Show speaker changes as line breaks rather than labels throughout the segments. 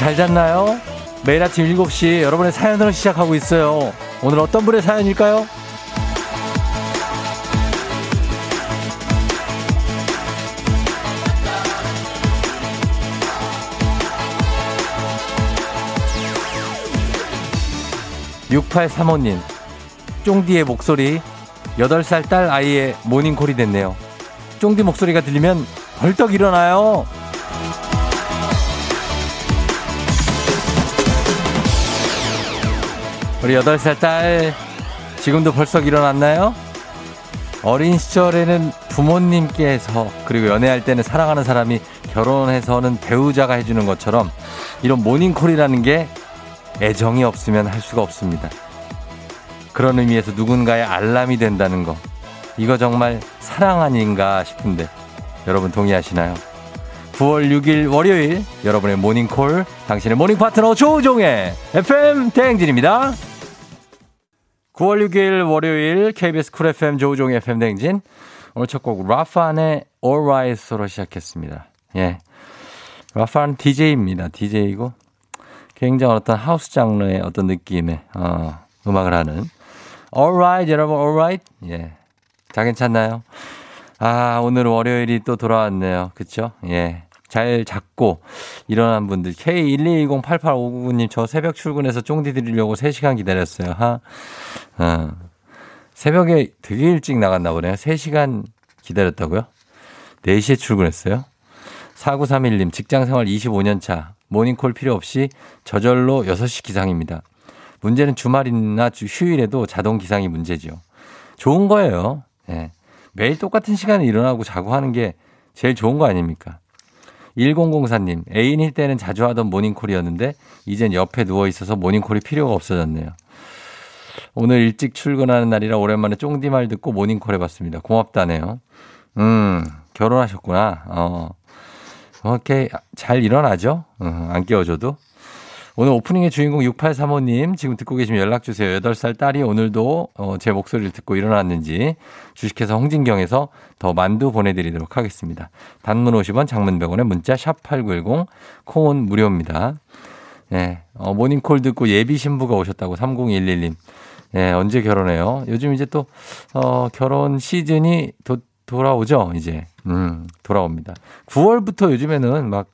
잘 잤나요? 매일 아침 7시 여러분의 사연으로 시작하고 있어요. 오늘 어떤 분의 사연일까요? 6835님, 쫑디의 목소리, 8살 딸 아이의 모닝콜이 됐네요. 쫑디 목소리가 들리면 벌떡 일어나요. 우리 8살 딸, 지금도 벌써 일어났나요? 어린 시절에는 부모님께서, 그리고 연애할 때는 사랑하는 사람이 결혼해서는 배우자가 해주는 것처럼 이런 모닝콜이라는 게 애정이 없으면 할 수가 없습니다. 그런 의미에서 누군가의 알람이 된다는 거. 이거 정말 사랑 아닌가 싶은데 여러분 동의하시나요? 9월 6일 월요일 여러분의 모닝콜 당신의 모닝 파트너 조우종의 FM 대행진입니다. 9월 6일 월요일 KBS 쿨 FM 조우종의 FM 대행진 오늘 첫 곡 라판의 Alright으로 시작했습니다. 예. 라판 DJ입니다. DJ이고 굉장히 어떤 하우스 장르의 어떤 느낌의 어, 음악을 하는 Alright 여러분 Alright 예. 자 괜찮나요? 아 오늘 월요일이 또 돌아왔네요. 그쵸? 예. 잘 잡고 일어난 분들 K122088599님 저 새벽 출근해서 쫑디 드리려고 3시간 기다렸어요. 하. 어. 새벽에 되게 일찍 나갔나 보네요. 3시간 기다렸다고요? 4시에 출근했어요? 4931님 직장 생활 25년 차 모닝콜 필요 없이 저절로 6시 기상입니다. 문제는 주말이나 휴일에도 자동 기상이 문제죠. 좋은 거예요. 예. 매일 똑같은 시간에 일어나고 자고 하는 게 제일 좋은 거 아닙니까? 1004님, 애인일 때는 자주 하던 모닝콜이었는데, 이젠 옆에 누워 있어서 모닝콜이 필요가 없어졌네요. 오늘 일찍 출근하는 날이라 오랜만에 쫑디 말 듣고 모닝콜 해봤습니다. 고맙다네요. 음, 결혼하셨구나. 어. 오케이. 잘 일어나죠? 어, 안 깨워줘도. 오늘 오프닝의 주인공 6835님 지금 듣고 계시면 연락 주세요. 8살 딸이 오늘도 어, 제 목소리를 듣고 일어났는지 주식회사 홍진경에서 더 만두 보내드리도록 하겠습니다. 단문 50원 장문 100원에 문자 샵 8910 콩은 무료입니다. 예, 어, 모닝콜 듣고 예비 신부가 오셨다고 3011님. 예, 언제 결혼해요? 요즘 이제 또, 어, 결혼 시즌이 도, 돌아오죠, 이제. 음, 돌아옵니다. 9월부터 요즘에는 막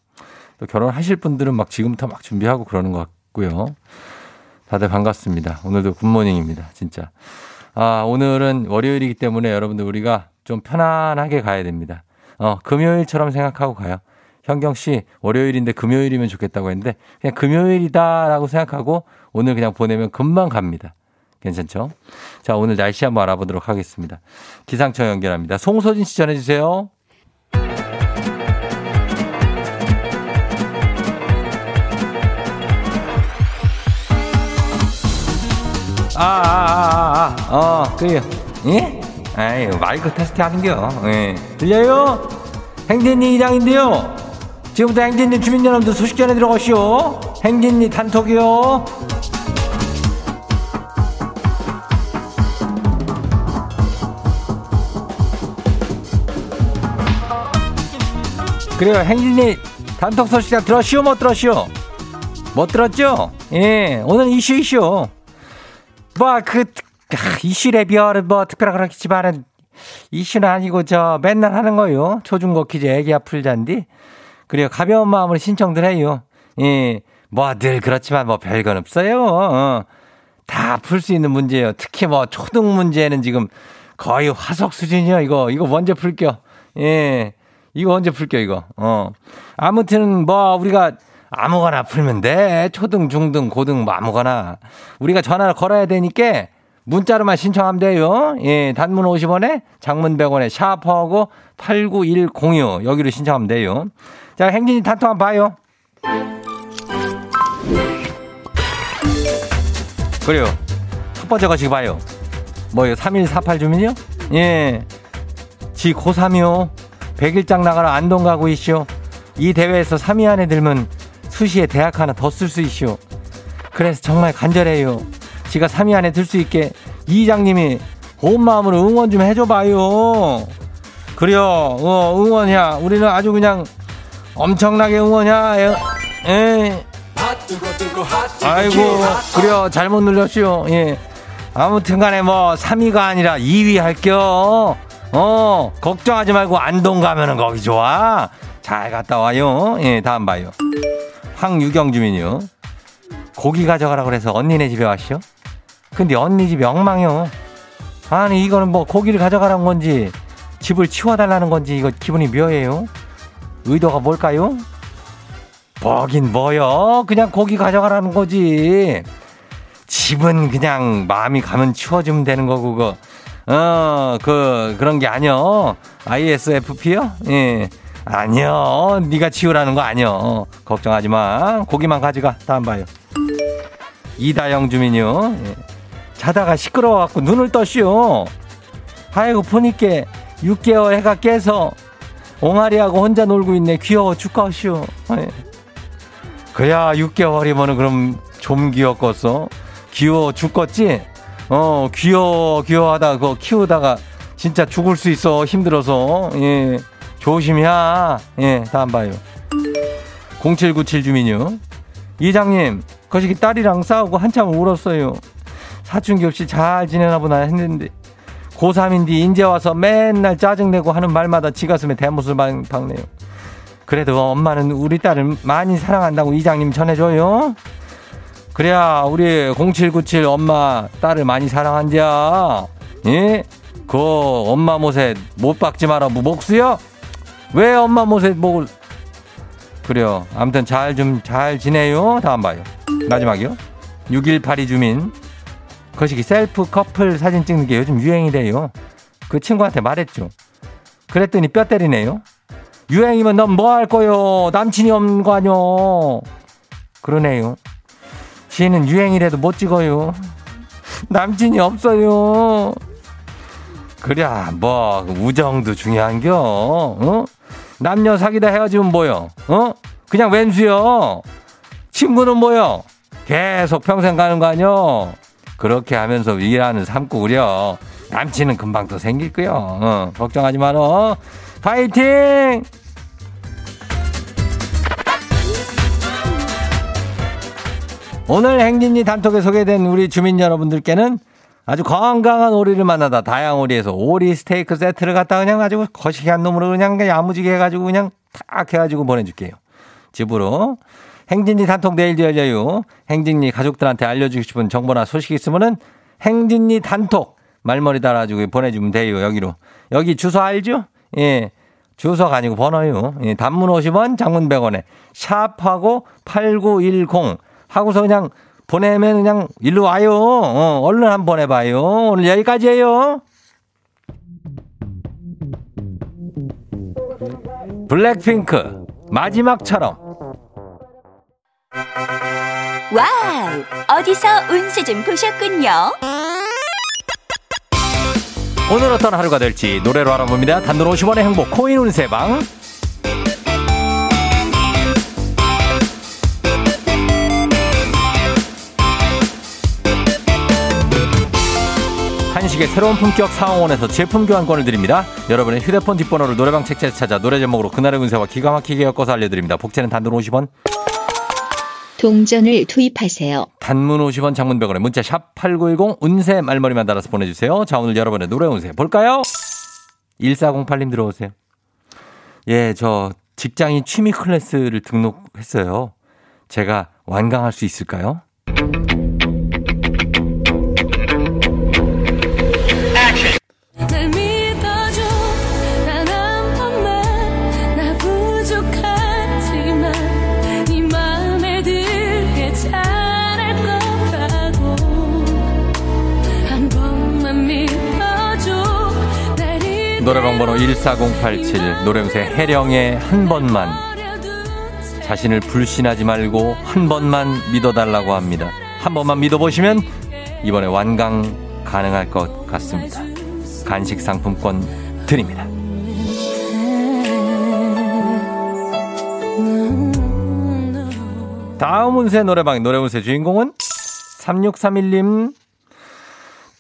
또 결혼하실 분들은 막 지금부터 막 준비하고 그러는 것 같고요. 다들 반갑습니다. 오늘도 굿모닝입니다. 진짜. 아, 오늘은 월요일이기 때문에 여러분들 우리가 좀 편안하게 가야 됩니다. 어, 금요일처럼 생각하고 가요. 현경 씨, 월요일인데 금요일이면 좋겠다고 했는데, 그냥 금요일이다라고 생각하고 오늘 그냥 보내면 금방 갑니다. 괜찮죠? 자, 오늘 날씨 한번 알아보도록 하겠습니다. 기상청 연결합니다. 송소진 씨 전해주세요. 아, 아, 아, 아, 어, 그래요. 예? 아이, 마이크 테스트 하는겨. 예. 들려요? 행진이 이장인데요. 지금부터 행진이 주민 여러분들 소식 전해 들어가시오. 행진이 단톡이요. 그래요. 행진이 단톡 소식 다 들었시오? 못 들었시오? 못 들었죠? 예. 오늘 이슈 이슈. 뭐, 그, 아, 이슈 레비어를 뭐, 특별한 그렇겠지만은, 이슈는 아니고, 저, 맨날 하는 거요. 초중고 퀴즈 애기야 풀잔디. 그래요. 가벼운 마음으로 신청들 해요. 예. 뭐, 늘 그렇지만 뭐, 별건 없어요. 어. 다 풀 수 있는 문제예요. 특히 뭐, 초등 문제는 지금 거의 화석 수준이요. 이거, 이거 언제 풀겨. 예. 이거 언제 풀겨, 이거. 어. 아무튼, 뭐, 우리가, 아무거나 풀면 돼. 초등, 중등, 고등, 뭐 아무거나. 우리가 전화를 걸어야 되니까 문자로만 신청하면 돼요. 예, 단문 50원에 장문 100원에 샤프하고 89106 여기로 신청하면 돼요. 자, 행진이 단톡 한번 봐요. 그래요. 첫 번째 거 지금 봐요. 뭐요? 3148 주민요? 예. 지 고3이요. 100일장 나가러 안동 가고 있쇼. 이 대회에서 3위 안에 들면 수시에 대학 하나 더 쓸 수 있쇼. 그래서 정말 간절해요. 지가 3위 안에 들 수 있게 이장님이 온 마음으로 응원 좀 해줘봐요. 그래요. 어, 응원이야. 우리는 아주 그냥 엄청나게 응원이야. 예. 아이고, 그래요. 잘못 눌렀슈. 예. 아무튼 간에 뭐, 3위가 아니라 2위 할게요. 어, 걱정하지 말고 안동 가면은 거기 좋아. 잘 갔다 와요. 예, 다음 봐요. 황유경 주민요. 고기 가져가라 그래서 언니네 집에 왔쇼? 근데 언니 집이 엉망이요. 아니, 이거는 뭐 고기를 가져가라는 건지, 집을 치워달라는 건지, 이거 기분이 묘해요. 의도가 뭘까요? 뭐긴 뭐요? 그냥 고기 가져가라는 거지. 집은 그냥 마음이 가면 치워주면 되는 거고, 그거. 어, 그, 그런 게 아니요. ISFP요? 예. 아니요. 네가 치우라는 거 아니요. 걱정하지 마. 고기만 가져가. 다음 봐요. 이다영 주민요. 예. 자다가 시끄러워갖고 눈을 떴시오. 아이고, 보니까 6개월 해가 깨서 옹알이하고 혼자 놀고 있네. 귀여워 죽겠시오. 예. 그야 6개월이면은 그럼 좀 귀엽겠어. 귀여워 죽겠지? 어, 귀여워, 귀여워하다, 그거 키우다가 진짜 죽을 수 있어. 힘들어서. 예. 조심이야. 예, 다음 봐요. 0797 주민요. 이장님, 거시기 딸이랑 싸우고 한참 울었어요. 사춘기 없이 잘 지내나 보나 했는데, 고3인데 인제 와서 맨날 짜증내고 하는 말마다 지 가슴에 대못을 박네요. 그래도 엄마는 우리 딸을 많이 사랑한다고 이장님 전해줘요. 그래야 우리 0797 엄마 딸을 많이 사랑한디야. 예? 그 엄마 못에 못 박지 마라 뭐 목수요? 왜 엄마 못에 목을 그래요. 아무튼 잘좀잘 지내요. 다음 봐요. 마지막이요. 6182 주민. 거시기 셀프 커플 사진 찍는 게 요즘 유행이래요. 그 친구한테 말했죠. 그랬더니 뼈 때리네요. 유행이면 넌 뭐 할 거요? 남친이 없는 거 아뇨? 그러네요. 지혜는 유행이라도 못 찍어요. 남친이 없어요. 그래, 뭐, 우정도 중요한겨. 어? 남녀 사귀다 헤어지면 뭐요? 어? 그냥 왼수요. 친구는 뭐요? 계속 평생 가는 거 아니요? 그렇게 하면서 일하는 삶고 그려. 남친은 금방 또 생길 거요. 어, 걱정하지 마라. 파이팅! 오늘 행진이 단톡에 소개된 우리 주민 여러분들께는 아주 건강한 오리를 만나다 다양 오리에서 오리 스테이크 세트를 갖다 그냥 가지고 거시기한 놈으로 그냥 야무지게 해가지고 그냥 탁 해가지고 보내줄게요. 집으로. 행진이 단톡 내일도 열려요. 행진이 가족들한테 알려주고 싶은 정보나 소식 있으면은 행진이 단톡 말머리 달아주고 보내주면 돼요. 여기로. 여기 주소 알죠? 예. 주소가 아니고 번호요. 예. 단문 50원, 장문 100원에 샵하고 8910 하고서 그냥 보내면 그냥 일로 와요. 어, 얼른 한번 해봐요. 오늘 여기까지예요. 블랙핑크 마지막처럼
와우! 어디서 운세 좀 보셨군요.
오늘 어떤 하루가 될지 노래로 알아봅니다. 단돈 50원의 행복 코인 운세방 한식의 새로운 품격 사옹원에서 제품 교환권을 드립니다. 여러분의 휴대폰 뒷번호를 노래방 책자에서 찾아 노래 제목으로 그날의 운세와 기가 막히게 엮어서 알려드립니다. 복제는 단돈 50원,
동전을 투입하세요.
단문 50원, 장문 100원에 문자 샵 8910 운세 말머리만 달아서 보내주세요. 자 오늘 여러분의 노래 운세 볼까요? 1408님 들어오세요. 예, 저 직장인 취미 클래스를 등록했어요. 제가 완강할 수 있을까요? 노래방 번호 14087 노래음새 해령의 한 번만 자신을 불신하지 말고 한 번만 믿어달라고 합니다. 한 번만 믿어보시면 이번에 완강 가능할 것 같습니다. 간식 상품권 드립니다. 다음 운세 노래방 노래 운세 주인공은 3631님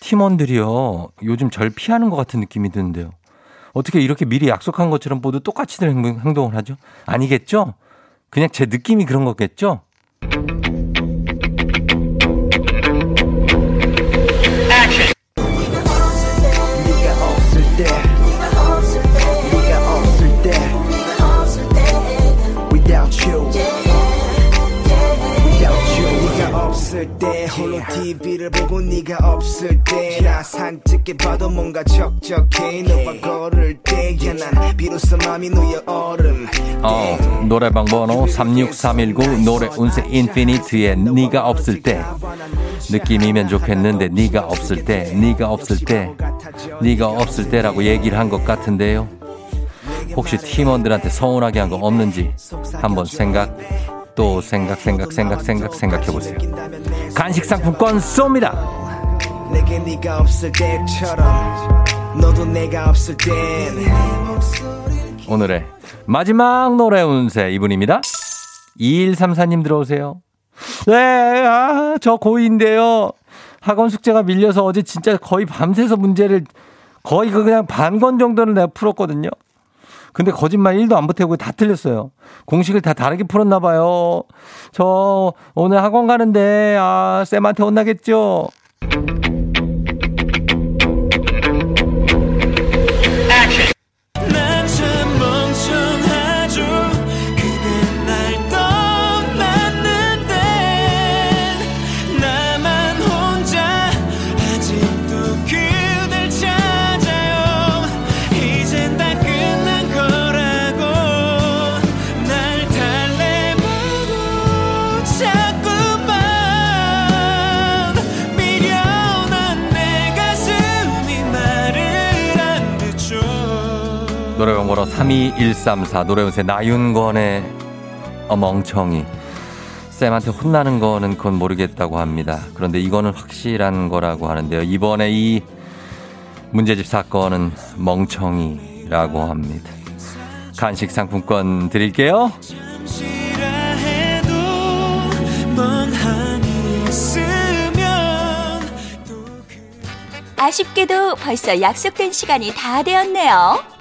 팀원들이요. 요즘 절 피하는 것 같은 느낌이 드는데요. 어떻게 이렇게 미리 약속한 것처럼 모두 똑같이들 행동- 행동을 하죠? 아니겠죠? 그냥 제 느낌이 그런 거겠죠?
TV를 보고 네가 없을 때나 산책해 봐도 뭔가 적적해. 너와 걸을 때야 난 비로소 맘이 놓여 얼음.
어, 노래방 번호 36319 노래 운세 인피니트의 네가 없을 때. 느낌이면 좋겠는데 네가 없을 때 네가 없을 때 네가 없을 때라고 얘기를 한 것 같은데요. 혹시 팀원들한테 서운하게 한 거 없는지 한번 생각 또 생각 생각 생각 생각 생각해 보세요. 간식 상품권 쏩니다. 오늘의 마지막 노래 운세 이분입니다. 2134님 들어오세요. 네, 아, 저 고2인데요. 학원 숙제가 밀려서 어제 진짜 거의 밤새서 문제를 거의 그 그냥 반건 정도는 내가 풀었거든요. 근데 거짓말 1도 안 보태고 다 틀렸어요. 공식을 다 다르게 풀었나 봐요. 저 오늘 학원 가는데 아, 쌤한테 혼나겠죠? 노래방 번호 32134 노래운세 나윤권의 어 멍청이 쌤한테 혼나는 거는 그건 모르겠다고 합니다. 그런데 이거는 확실한 거라고 하는데요. 이번에 이 문제집 사건은 멍청이라고 합니다. 간식 상품권 드릴게요.
잠시라 해도 멍하니 있으면 또
아쉽게도 벌써 약속된 시간이 다 되었네요.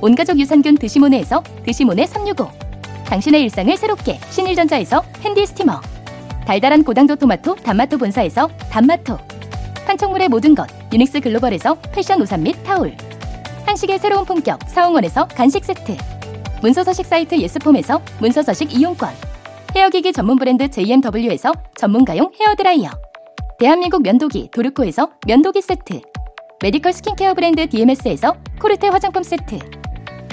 온가족 유산균 드시모네에서 드시모네 365 당신의 일상을 새롭게 신일전자에서 핸디 스티머. 달달한 고당도 토마토 단마토 본사에서 단마토. 판촉물의 모든 것 유닉스 글로벌에서 패션 우산 및 타올. 한식의 새로운 품격 사옹원에서 간식 세트. 문서서식 사이트 예스폼에서 문서서식 이용권. 헤어기기 전문 브랜드 JMW에서 전문가용 헤어드라이어. 대한민국 면도기 도르코에서 면도기 세트. 메디컬 스킨케어 브랜드 DMS에서 코르테 화장품 세트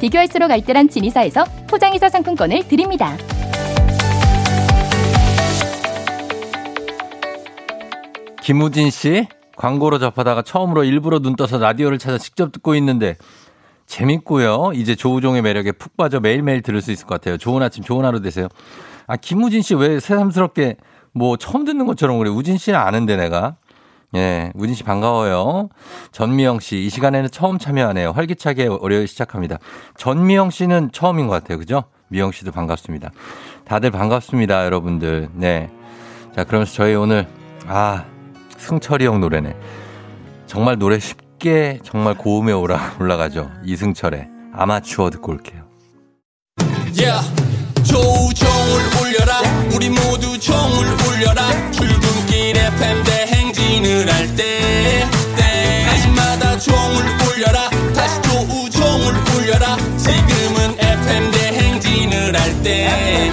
비교할수록 알뜰한 진이사에서 포장이사 상품권을 드립니다.
김우진 씨 광고로 접하다가 처음으로 일부러 눈 떠서 라디오를 찾아 직접 듣고 있는데 재밌고요. 이제 조우종의 매력에 푹 빠져 매일매일 들을 수 있을 것 같아요. 좋은 아침, 좋은 하루 되세요. 아, 김우진 씨 왜 새삼스럽게 뭐 처음 듣는 것처럼 그래. 우진 씨는 아는데 내가. 예, 우진 씨 반가워요. 전미영 씨, 이 시간에는 처음 참여하네요. 활기차게 월요일 시작합니다. 전미영 씨는 처음인 것 같아요. 그죠? 미영 씨도 반갑습니다. 다들 반갑습니다, 여러분들. 네. 자, 그러면서 저희 오늘, 아, 승철이 형 노래네. 정말 노래 쉽게 정말 고음에 올라, 올라가죠. 이승철의 아마추어 듣고 올게요.
Yeah. 조우종을 울려라 우리 모두 종을 울려라 출근길 FM 대행진을 할때 때마다 종을 울려라. 다시 조우종을 울려라. 지금은 FM 대행진을 할때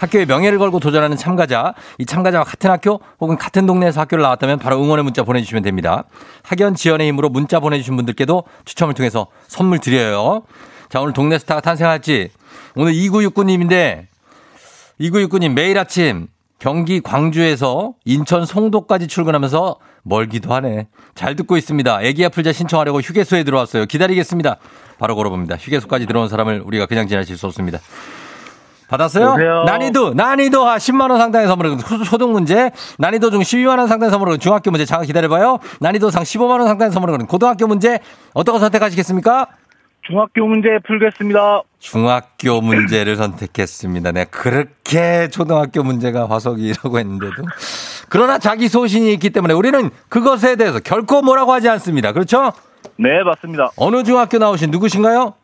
학교의 명예를 걸고 도전하는 참가자, 이 참가자와 같은 학교 혹은 같은 동네에서 학교를 나왔다면 바로 응원의 문자 보내주시면 됩니다. 학연 지원의 힘으로 문자 보내주신 분들께도 추첨을 통해서 선물 드려요. 자, 오늘 동네 스타가 탄생할지 오늘 2969님인데 2969님 매일 아침 경기 광주에서 인천 송도까지 출근하면서 멀기도 하네. 잘 듣고 있습니다. 애기 아플자 신청하려고 휴게소에 들어왔어요. 기다리겠습니다. 바로 걸어봅니다. 휴게소까지 들어온 사람을 우리가 그냥 지나칠 수 없습니다. 받았어요?
여보세요?
난이도, 난이도 하 10만원 상당의 선물을 초등 문제, 난이도 중 12만원 상당의 선물을 중학교 문제, 잠깐 기다려봐요. 난이도 상 15만원 상당의 선물을 고등학교 문제, 어떤 거 선택하시겠습니까?
중학교 문제 풀겠습니다.
중학교 문제를 선택했습니다. 내가 그렇게 초등학교 문제가 화석이라고 했는데도. 그러나 자기 소신이 있기 때문에 우리는 그것에 대해서 결코 뭐라고 하지 않습니다. 그렇죠?
네, 맞습니다.
어느 중학교 나오신 누구신가요?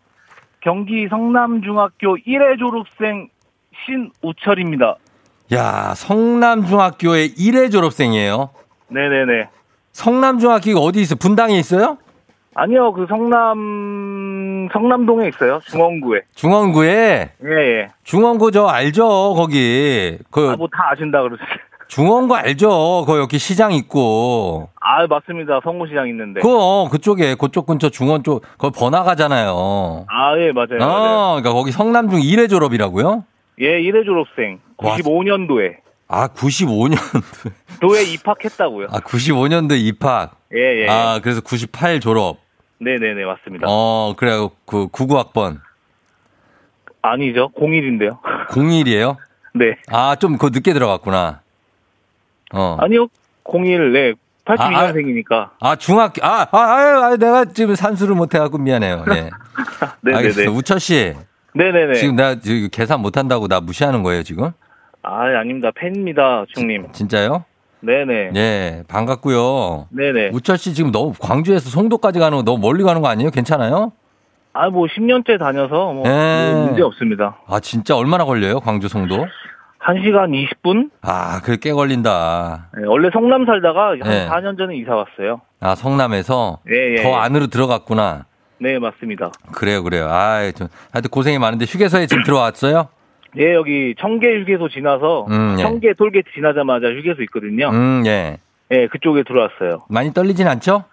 경기 성남중학교 1회 졸업생 신우철입니다.
야, 성남중학교의 1회 졸업생이에요.
네네네.
성남중학교가 어디 있어요? 분당에 있어요?
아니요, 그 성남, 성남동에 있어요. 중원구에.
중원구에?
예, 예.
중원구 저 알죠? 거기. 그
아, 뭐 다 아신다 그러세요.
중원구 알죠? 거 여기 시장 있고.
아, 맞습니다. 성모시장 있는데.
그 어, 그쪽에 그쪽 근처 중원 쪽 거기 번화가잖아요.
아, 예, 맞아요. 맞아요.
어, 그러니까 거기 성남중 1회 졸업이라고요?
예, 1회 졸업생.
와.
95년도에.
아, 95년.
도에 입학했다고요.
아, 95년도 입학.
예, 예.
아, 그래서 98 졸업.
네네네, 맞습니다.
어, 그래 그 99학번.
아니죠. 01인데요.
01이에요?
네.
아, 좀 그 늦게 들어갔구나. 어.
아니요. 01, 네. 82년생이니까.
아, 중학교, 아, 아, 아, 아, 내가 지금 산수를 못해갖고 미안해요. 네.
네네네.
우철 씨.
네네네.
지금 나 지금 계산 못한다고 나 무시하는 거예요, 지금?
아, 아닙니다. 팬입니다, 중님.
진짜요?
네네.
예, 반갑고요.
네네.
우철 씨 지금 너무 광주에서 송도까지 가는 거 너무 멀리 가는 거 아니에요? 괜찮아요?
아, 뭐 10년째 다녀서 뭐
네.
문제 없습니다.
아, 진짜 얼마나 걸려요? 광주 송도?
1시간 20분?
아, 그게 꽤 걸린다.
네, 원래 성남 살다가 한
네.
4년 전에 이사 왔어요.
아, 성남에서
예, 예.
더 안으로 들어갔구나.
네, 맞습니다.
그래요, 그래요. 아, 좀 하여튼 고생이 많은데 휴게소에 지금 들어왔어요?
예, 여기 청계 휴게소 지나서
음, 예.
청계 톨게이트 지나자마자 휴게소 있거든요.
음, 예.
예, 그쪽에 들어왔어요.
많이 떨리진 않죠?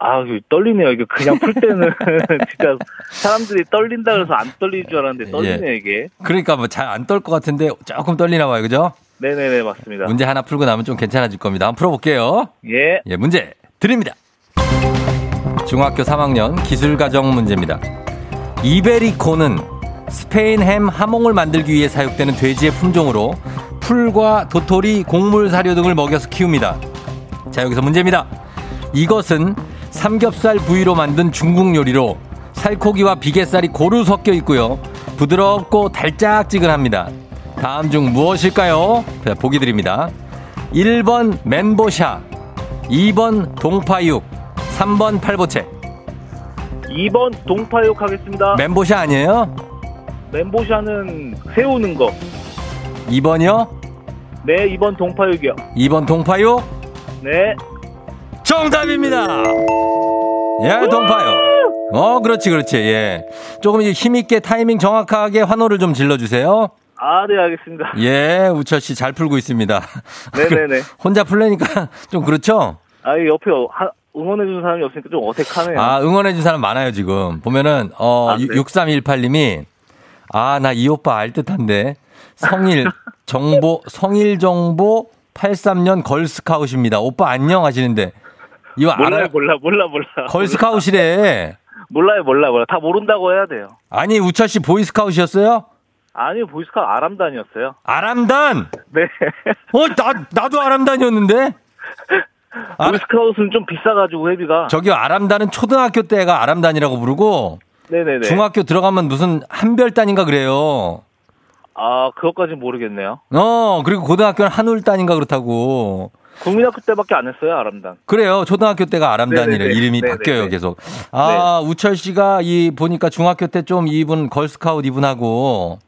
아, 떨리네요. 이거 그냥 풀 때는 진짜 사람들이 떨린다 그래서 안 떨릴 줄 알았는데 떨리네요, 이게.
그러니까 뭐 잘 안 떨 것 같은데 조금 떨리나 봐요, 그죠?
네네네, 맞습니다.
문제 하나 풀고 나면 좀 괜찮아질 겁니다. 한번 풀어볼게요.
예.
예, 문제 드립니다. 중학교 3학년 기술가정 문제입니다. 이베리코는 스페인 햄 하몽을 만들기 위해 사육되는 돼지의 품종으로 풀과 도토리, 곡물 사료 등을 먹여서 키웁니다. 자, 여기서 문제입니다. 이것은 삼겹살 부위로 만든 중국 요리로 살코기와 비계살이 고루 섞여 있고요. 부드럽고 달짝지근합니다. 다음 중 무엇일까요? 자, 보기 드립니다. 1번 멘보샤, 2번 동파육, 3번 팔보채.
2번 동파육 하겠습니다.
멘보샤 아니에요?
멘보샤는 세우는 거.
2번이요?
네, 2번 동파육이요.
2번 동파요?
네.
정답입니다. 예, 동파요. 어, 그렇지, 그렇지. 예. 조금 이제 힘있게 타이밍 정확하게 환호를 좀 질러주세요.
아, 네, 알겠습니다.
예, 우철 씨 잘 풀고 있습니다.
네네네.
혼자 풀려니까 좀 그렇죠?
아, 이 옆에 어- 하- 응원해주는 사람이 없으니까 좀 어색하네요.
아, 응원해준 사람 많아요, 지금. 보면은, 어,
아, 네.
6318님이, 아, 나 이 오빠 알 듯한데, 성일, 정보, 성일 정보 83년 걸스카웃입니다. 오빠 안녕 하시는데, 이거
몰라요,
알아요?
몰라, 몰라, 몰라.
걸스카웃이래.
몰라요, 몰라, 몰라. 다 모른다고 해야 돼요.
아니, 우철 씨 보이스카웃이었어요?
아니요, 보이스카우 아람단이었어요.
아람단!
네.
어, 나, 나도 아람단이었는데? 아,
보이스카웃은 좀 비싸가지고 회비가.
저기요, 아람단은 초등학교 때가 아람단이라고 부르고,
네네네.
중학교 들어가면 무슨 한별단인가 그래요.
아, 그것까진 모르겠네요.
어, 그리고 고등학교는 한울단인가 그렇다고.
국민학교 때밖에 안 했어요, 아람단.
그래요. 초등학교 때가 아람단이래.
네네네.
이름이
네네네.
바뀌어요, 계속. 아, 우철 씨가 이 보니까 중학교 때 좀 이분 걸스카웃 이분하고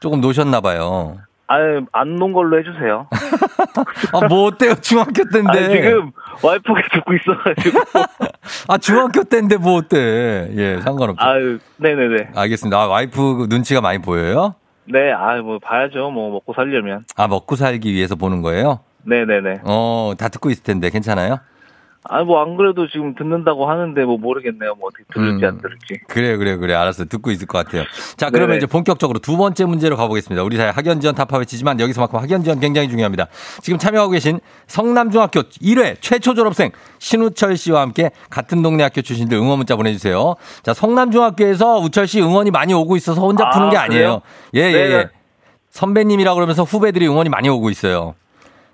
조금 노셨나 봐요.
아유, 안논 걸로 해주세요.
아, 뭐 어때요? 중학교 때인데.
아니, 지금 와이프가 듣고 있어가지고.
아, 중학교 때인데 뭐 어때? 예, 상관없죠.
아유, 네네네.
알겠습니다. 아, 와이프 눈치가 많이 보여요?
네, 아유, 뭐, 봐야죠. 뭐, 먹고 살려면.
아, 먹고 살기 위해서 보는 거예요?
네네네.
어, 다 듣고 있을 텐데 괜찮아요?
아니, 뭐, 안 그래도 지금 듣는다고 하는데, 뭐, 모르겠네요. 뭐, 어떻게 들을지
음.
안 들을지.
그래, 그래, 그래. 알았어. 듣고 있을 것 같아요. 자, 그러면
네네.
이제 본격적으로 두 번째 문제로 가보겠습니다. 우리 사회 학연 지원 타파 외치지만 여기서만큼 학연 지원 굉장히 중요합니다. 지금 참여하고 계신 성남중학교 1회 최초 졸업생 신우철 씨와 함께 같은 동네 학교 출신들 응원 문자 보내주세요. 자, 성남중학교에서 우철 씨 응원이 많이 오고 있어서 혼자
아,
푸는 게 아니에요. 예, 예,
네네.
예. 선배님이라 그러면서 후배들이 응원이 많이 오고 있어요.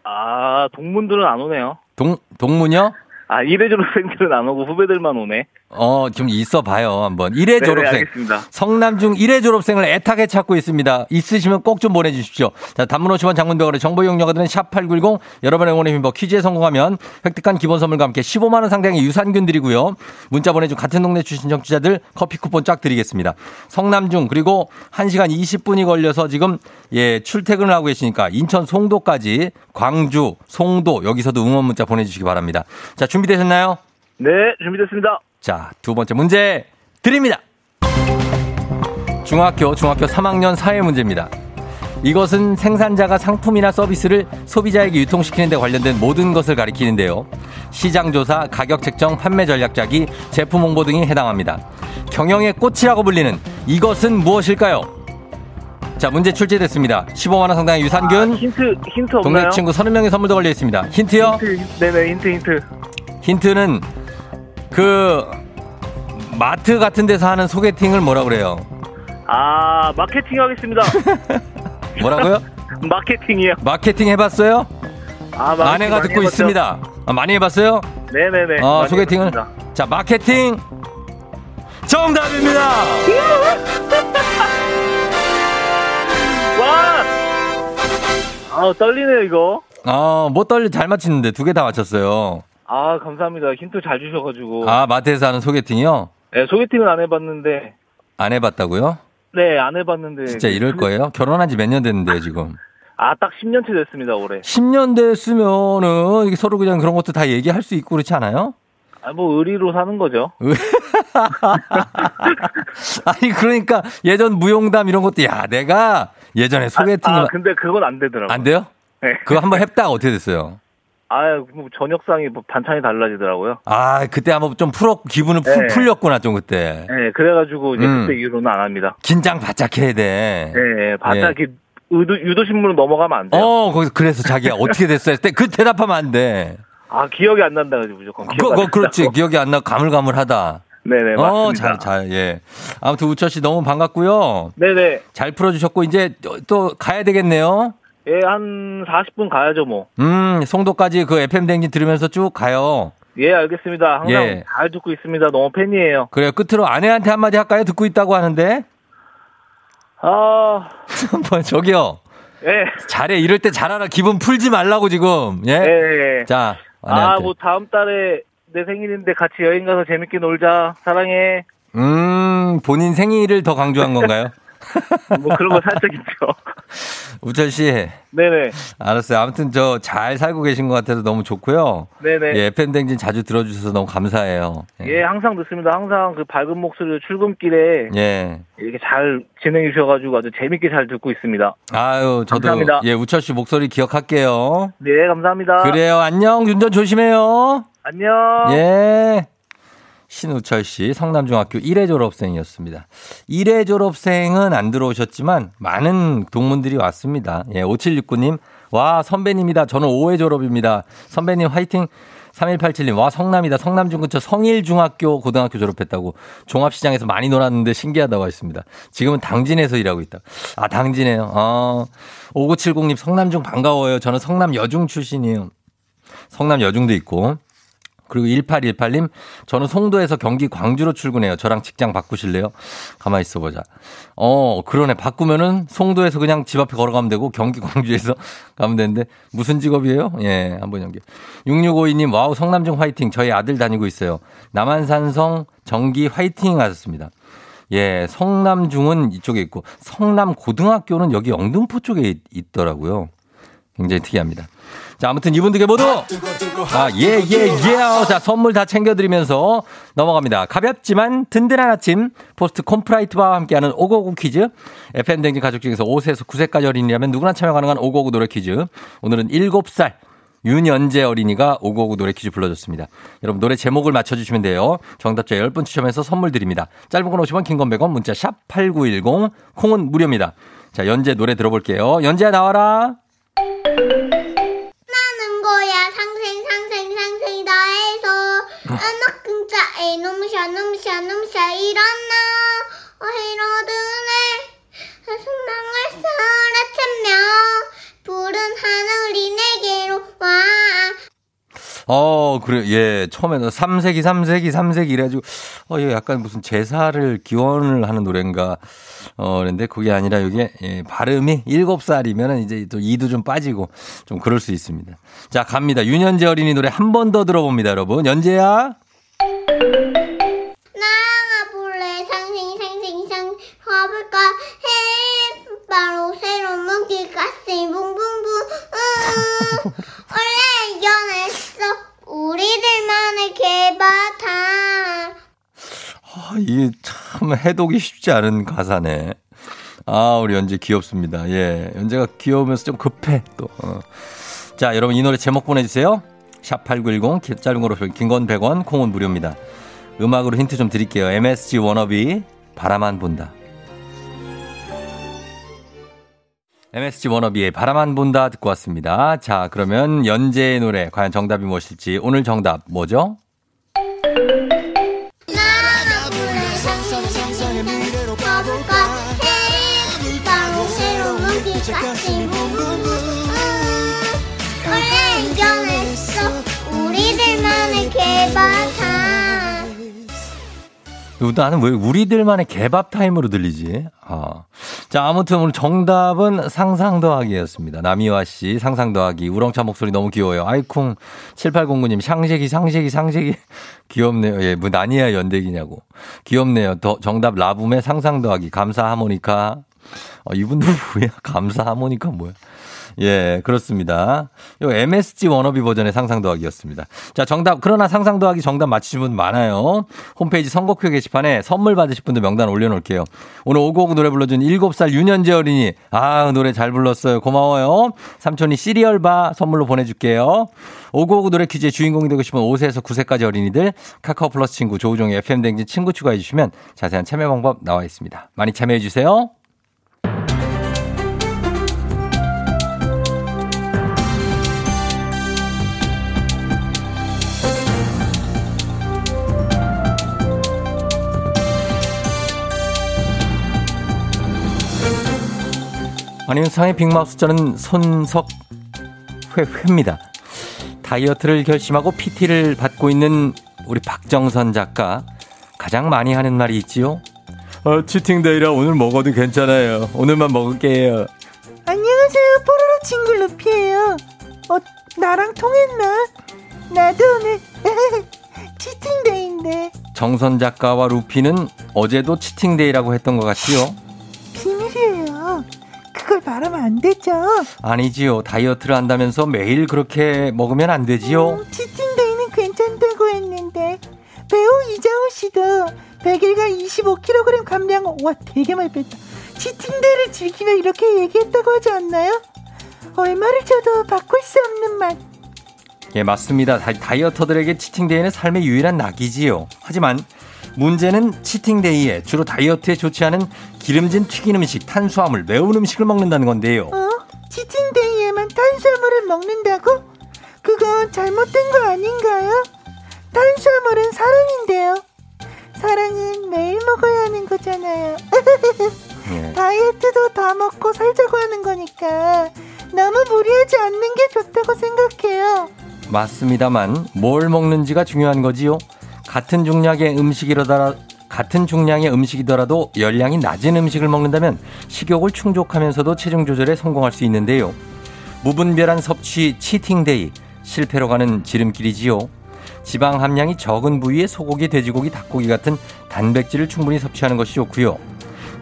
아, 동문들은 안 오네요.
동, 동문요?
아, 이래 졸업생들은 안 오고 후배들만 오네.
어, 좀 있어 봐요. 한번. 1회
네,
졸업생.
알겠습니다.
성남중 1회 졸업생을 애타게 찾고 있습니다. 있으시면 꼭 좀 보내주십시오. 자, 단문 50원 장문병원의 정보 이용료가 드는 샵8910 여러분의 응원의 힘버 퀴즈에 성공하면 획득한 기본 선물과 함께 15만원 상당의 유산균 드리고요. 문자 보내준 같은 동네 출신 정치자들 커피 쿠폰 쫙 드리겠습니다. 성남중 그리고 1시간 20분이 걸려서 지금 예, 출퇴근을 하고 계시니까 인천 송도까지 광주, 송도 여기서도 응원 문자 보내주시기 바랍니다. 자, 준비되셨나요?
네, 준비됐습니다.
자, 두 번째 문제 드립니다. 중학교, 중학교 3학년 사회 문제입니다. 이것은 생산자가 상품이나 서비스를 소비자에게 유통시키는 데 관련된 모든 것을 가리키는데요. 시장 조사, 가격 책정, 판매 전략 짜기, 제품 홍보 등이 해당합니다. 경영의 꽃이라고 불리는 이것은 무엇일까요? 자, 문제 출제됐습니다. 15만 원 상당의 유산균,
아, 힌트, 힌트
동네
없나요?
친구 30명의 선물도 걸려 있습니다. 힌트요?
힌트, 네네, 힌트, 힌트.
힌트는 그 마트 같은 데서 하는 소개팅을 뭐라 그래요?
아, 마케팅 하겠습니다.
뭐라고요?
마케팅이요.
마케팅 해봤어요?
아, 마케팅
아내가
많이
듣고
해봤죠.
있습니다. 아, 많이 해봤어요?
네네네.
어, 소개팅을.
해봤습니다.
자, 마케팅 정답입니다.
와! 아, 떨리네요, 이거.
어, 뭐 떨리 잘 맞히는데 두 개 다 맞췄어요.
아, 감사합니다. 힌트 잘 주셔가지고.
아, 마트에서 하는 소개팅이요?
네, 소개팅은 안 해봤는데.
안 해봤다고요?
네, 안 해봤는데.
진짜 이럴 거예요? 결혼한 지 몇 년 됐는데요, 지금.
아, 딱 10년째 됐습니다, 올해.
10년 됐으면은 이게 서로 그냥 그런 것도 다 얘기할 수 있고 그렇지 않아요?
아, 뭐, 의리로 사는 거죠.
아니, 그러니까 예전 무용담 이런 것도 야, 내가 예전에 소개팅을
아, 아, 근데 그건 안 되더라고요.
안 돼요?
네.
그거 한번 했다가 어떻게 됐어요?
아, 뭐, 저녁상이 뭐 반찬이 달라지더라고요.
아, 그때 한번 좀 풀어, 기분을 풀,
네.
풀렸구나, 좀 그때.
네, 그래가지고, 이제
음.
그때 이후로는 안 합니다.
긴장 바짝 해야 돼.
네, 바짝 이렇게 의도, 유도신문으로 넘어가면 안 돼요.
어, 거기서 그래서 자기가 어떻게 됐어요? 했을 때 그 대답하면 안 돼.
아, 기억이 안 난다, 그지 무조건.
그,
기억 안
그, 그렇지. 기억이 안 나, 가물가물하다.
네네,
어,
맞습니다.
잘, 잘, 예. 아무튼 우철 씨 너무 반갑고요.
네네.
잘 풀어주셨고, 이제 또, 또 가야 되겠네요.
예, 한 40분 가야죠, 뭐.
음, 송도까지 그 FM 댕진 들으면서 쭉 가요.
예, 알겠습니다. 항상
예.
잘 듣고 있습니다. 너무 팬이에요.
그래요. 끝으로 아내한테 한마디 할까요? 듣고 있다고 하는데.
아,
뭐, 저기요.
예.
잘해. 이럴 때 잘하라. 기분 풀지 말라고 지금. 예.
예.
자,
아,
아내한테.
뭐 다음 달에 내 생일인데 같이 여행 가서 재밌게 놀자. 사랑해.
음, 본인 생일을 더 강조한 건가요?
뭐 그런 거 살짝 있죠.
우철 씨.
네네.
알았어요. 아무튼 저 잘 살고 계신 것 같아서 너무 좋고요.
네네.
예, FM 댕진 자주 들어주셔서 너무 감사해요.
예, 항상 듣습니다. 항상 그 밝은 목소리로 출근길에
예.
이렇게 잘 진행해 주셔가지고 아주 재밌게 잘 듣고 있습니다.
아유, 저도
감사합니다.
예, 우철 씨 목소리 기억할게요.
네, 감사합니다.
그래요. 안녕. 운전 조심해요.
안녕.
예. 신우철 씨, 성남중학교 1회 졸업생이었습니다. 1회 졸업생은 안 들어오셨지만 많은 동문들이 왔습니다. 예, 5769님, 와, 선배님이다. 저는 5회 졸업입니다. 선배님 화이팅. 3187님, 와, 성남이다. 성남중 근처 성일중학교 고등학교 졸업했다고. 종합시장에서 많이 놀았는데 신기하다고 했습니다. 지금은 당진에서 일하고 있다. 아, 당진에요. 어. 5970님, 성남중 반가워요. 저는 성남 여중 출신이에요. 성남 여중도 있고. 그리고 1818님, 저는 송도에서 경기 광주로 출근해요. 저랑 직장 바꾸실래요? 가만히 있어 보자. 어, 그러네. 바꾸면은 송도에서 그냥 집 앞에 걸어가면 되고 경기 광주에서 가면 되는데 무슨 직업이에요? 예, 한번 연결. 6652님, 와우, 성남중 화이팅. 저희 아들 다니고 있어요. 남한산성 정기 화이팅 하셨습니다. 예, 성남중은 이쪽에 있고 성남고등학교는 여기 영등포 쪽에 있- 있더라고요. 굉장히 특이합니다. 자, 아무튼 이분들께 모두 아, 예, 예, 예. 자, 선물 다 챙겨드리면서 넘어갑니다. 가볍지만 든든한 아침 포스트 콘푸라이트와 함께하는 오고오고 퀴즈. FM댕진 가족 중에서 5세에서 9세까지 어린이라면 누구나 참여 가능한 오고오고 노래 퀴즈. 오늘은 7살 윤연재 어린이가 오고오고 노래 퀴즈 불러줬습니다. 여러분 노래 제목을 맞춰주시면 돼요. 정답자 10분 추첨해서 선물 드립니다. 짧은 건 50원, 긴 건 100원, 문자 샵 8910, 콩은 무료입니다. 자, 연재 노래 들어볼게요. 연재야 나와라.
상생 다. 해서 아나 끈자 에 놈샤 놈샤 놈샤 일어나. 어 헤로드네. 순방을 사라쳤며 푸른 하늘이 내게로 와
어, 그래, 예. 처음에는 3세기, 3세기, 3세기 이래가지고, 어, 약간 무슨 제사를 기원을 하는 노래인가, 어, 그런데 그게 아니라 이게, 예, 발음이 7살이면은 이제 또 이도 좀 빠지고 좀 그럴 수 있습니다. 자, 갑니다. 윤현재 어린이 노래 한 번 더 들어봅니다, 여러분. 연재야.
나가 볼래 상생 상생 상 화볼까 해 바로 새로 먹기 가슴 붕붕붕 이겨냈어 우리들만의 개바탕
아, 이게 참 해독이 쉽지 않은 가사네. 아, 우리 연재 귀엽습니다. 예. 연재가 귀여우면서 좀 급해, 또. 어. 자, 여러분 이 노래 제목 보내주세요. 샵8910, 짧은 거로 긴건 100원, 콩은 무료입니다. 음악으로 힌트 좀 드릴게요. MSG 워너비, 바라만 본다. MSG 워너비의 바라만 본다 듣고 왔습니다. 자, 그러면 연재의 노래, 과연 정답이 무엇일지. 오늘 정답 뭐죠? 나는 왜 우리들만의 개밥 타임으로 들리지? 아. 자, 아무튼 오늘 정답은 상상 더하기였습니다. 남이화 씨, 상상 더하기. 우렁차 목소리 너무 귀여워요. 아이쿵, 7809님, 상식이, 상식이, 상식이. 귀엽네요. 예, 뭐, 나니아 연대기냐고. 귀엽네요. 더, 정답 라붐의 상상 더하기. 감사 하모니카. 어, 이분들 뭐야? 감사 하모니카 뭐야? 예, 그렇습니다. 요 MSG 워너비 버전의 상상 더하기였습니다. 자, 정답, 그러나 상상 더하기 정답 맞히신 분 많아요. 홈페이지 선곡표 게시판에 선물 받으실 분들 명단 올려놓을게요. 오늘 오곡 노래 불러준 7살 윤현재 어린이. 아, 노래 잘 불렀어요. 고마워요. 삼촌이 시리얼바 선물로 보내줄게요. 오곡 노래 퀴즈의 주인공이 되고 싶은 5세에서 9세까지 어린이들 카카오 플러스 친구 조우종의 FM댕진 친구 추가해주시면 자세한 참여 방법 나와 있습니다. 많이 참여해주세요. 안윤상의 빅마우스 저는 손석 회, 회입니다. 다이어트를 결심하고 PT를 받고 있는 우리 박정선 작가 가장 많이 하는 말이 있지요. 어, 치팅데이라 오늘 먹어도 괜찮아요. 오늘만 먹을게요.
안녕하세요, 뽀로로 친구 루피예요. 어, 나랑 통했나? 나도 오늘 치팅데이인데
정선 작가와 루피는 어제도 치팅데이라고 했던 것 같지요.
비밀이에요. 그걸 말하면 안 되죠.
아니지요. 다이어트를 한다면서 매일 그렇게 먹으면 안 되지요.
음, 치팅데이는 괜찮다고 했는데 배우 이장우 씨도 100일간 25kg 감량 와 되게 많이 뺐다. 치팅데이를 즐기며 이렇게 얘기했다고 하지 않나요? 얼마를 줘도 바꿀 수 없는 맛.
예, 맞습니다. 다, 다이어터들에게 치팅데이는 삶의 유일한 낙이지요. 하지만 문제는 치팅데이에 주로 다이어트에 좋지 않은 기름진 튀긴 음식, 탄수화물, 매운 음식을 먹는다는 건데요.
어? 치팅데이에만 탄수화물을 먹는다고? 그건 잘못된 거 아닌가요? 탄수화물은 사랑인데요. 사랑은 매일 먹어야 하는 거잖아요.
예.
다이어트도 다 먹고 살자고 하는 거니까 너무 무리하지 않는 게 좋다고 생각해요.
맞습니다만 뭘 먹는지가 중요한 거지요. 같은 중량의 음식이라다 같은 중량의 음식이더라도 열량이 낮은 음식을 먹는다면 식욕을 충족하면서도 체중 조절에 성공할 수 있는데요. 무분별한 섭취 치팅데이 실패로 가는 지름길이지요. 지방 함량이 적은 부위의 소고기, 돼지고기, 닭고기 같은 단백질을 충분히 섭취하는 것이 좋고요.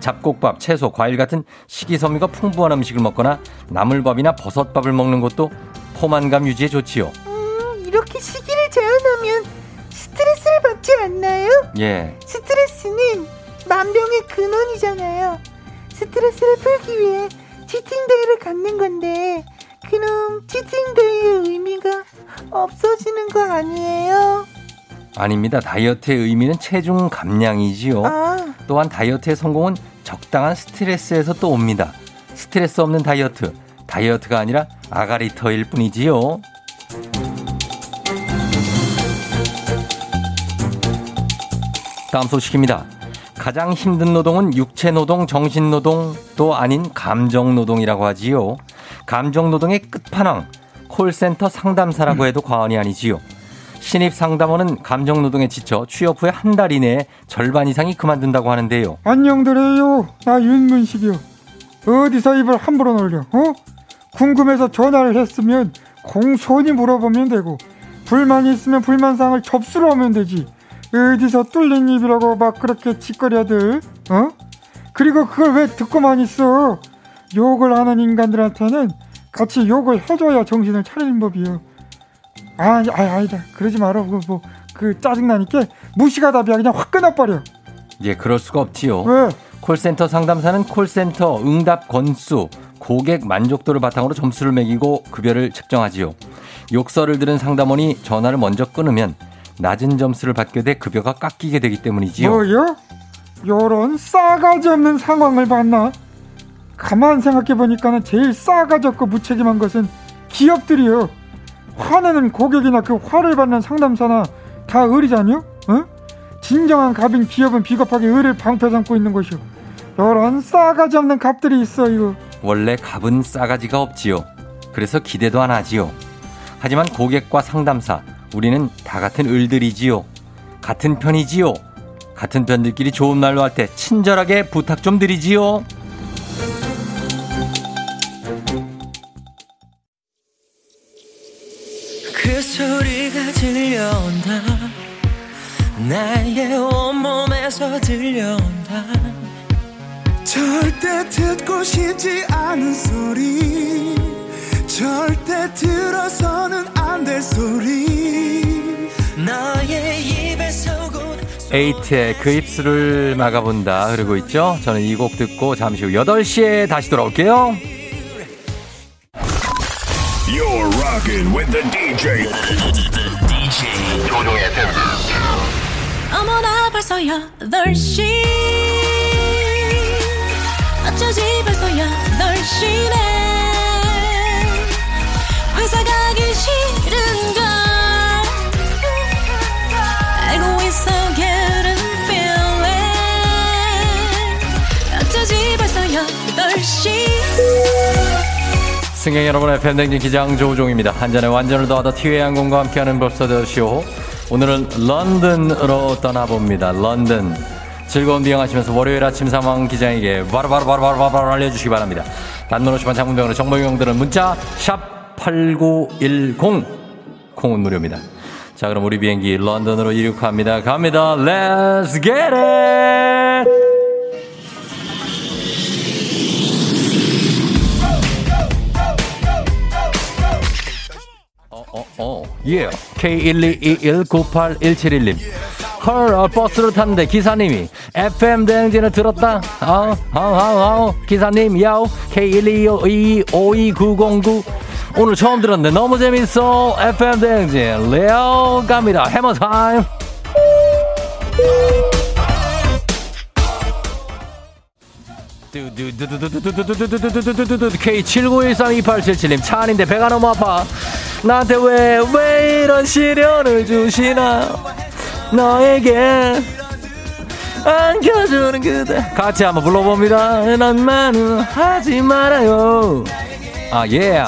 잡곡밥, 채소, 과일 같은 식이섬유가 풍부한 음식을 먹거나 나물밥이나 버섯밥을 먹는 것도 포만감 유지에 좋지요.
음, 이렇게 시기를 제한하면 스트레스를 받지 않나요?
예.
스트레스는 만병의 근원이잖아요. 스트레스를 풀기 위해 치팅데이를 갖는 건데 그럼 치팅데이의 의미가 없어지는 거 아니에요?
아닙니다. 다이어트의 의미는 체중 감량이지요.
아,
또한 다이어트의 성공은 적당한 스트레스에서 또 옵니다. 스트레스 없는 다이어트. 다이어트가 아니라 아가리터일 뿐이지요. 다음 소식입니다. 가장 힘든 노동은 육체 노동, 정신 노동도 아닌 감정 노동이라고 하지요. 감정 노동의 끝판왕, 콜센터 상담사라고 해도 과언이 아니지요. 신입 상담원은 감정 노동에 지쳐 취업 후에 한 달 이내에 절반 이상이 그만둔다고 하는데요.
안녕들해요. 나 윤문식이요. 어디서 입을 함부로 놀려? 어? 궁금해서 전화를 했으면 공손히 물어보면 되고 불만이 있으면 불만사항을 접수로 하면 되지. 어디서 뚫린 입이라고 막 그렇게 짓거려들? 어? 그리고 그걸 왜 듣고만 있어? 욕을 하는 인간들한테는 같이 욕을 해줘야 정신을 차리는 법이요. 아, 아, 아니다. 그러지 마라. 그, 뭐, 그 짜증나니까 무시가 답이야. 그냥 확 끊어버려.
예, 그럴 수가 없지요.
왜?
콜센터 상담사는 콜센터 응답 건수, 고객 만족도를 바탕으로 점수를 매기고 급여를 책정하지요. 욕설을 들은 상담원이 전화를 먼저 끊으면 낮은 점수를 받게 돼 급여가 깎이게 되기 때문이지요.
뭐요? 요런 싸가지 없는 상황을 봤나? 가만 생각해 보니까는 제일 싸가지 없고 무책임한 것은 기업들이요. 화내는 고객이나 그 화를 받는 상담사나 다 의리자뇨? 어? 진정한 갑인 기업은 비겁하게 의를 방패 삼고 있는 것이오. 요런 싸가지 없는 갑들이 있어 이거.
원래 갑은 싸가지가 없지요. 그래서 기대도 안 하지요. 하지만 고객과 상담사, 우리는 다 같은 을들이지요. 같은 편이지요. 같은 편들끼리 좋은 말로 할 때 친절하게 부탁 좀 드리지요.
그 소리가 들려온다 나의 온몸에서 들려온다
절대 듣고 싶지 않은 소리 절대 들어서는 안 될 소리
나의 입에서 곧
에이트의 그 입술을 막아본다 흐르고 있죠. 저는 이 곡 듣고 잠시 후 8시에 다시 돌아올게요.
You're rocking with the DJ. DJ 조종의
어머나 벌써 8시 어쩌지 벌써 8시네 싫은걸 알고 있어 getting feeling 벌써 8시
승객 여러분의 팬댕진 기장 조우종입니다. 한잔의 완전을 더하다 티웨이 항공과 함께하는 벌써더쇼. 오늘은 런던으로 떠나봅니다. 런던. 즐거운 비행하시면서 월요일 아침 상황 기장에게 바로바로바로바로바로 알려주시기 바랍니다. 단문 50원 장문병으로 정보용들은 문자 샵 8910 콩은 무료입니다. 자 그럼 우리 비행기 런던으로 이륙합니다. 갑니다. Let's get it! 어, 어, 어. 예. K122198171님. 헐, 어, 버스를 탔는데 기사님이 FM 대행진을 들었다. 아우, 아우, 아, 아, 기사님, 야우. K122529099. 오늘 처음 들었는데 너무 재밌어. FM 대행진. 레오 갑니다. 해머 타임. K79132877님 차 안인데 배가 너무 아파 나한테 왜 왜 이런 시련을 주시나 너에게 안겨주는 그대 같이 한번 불러봅니다 난만은 하지 말아요 아 예.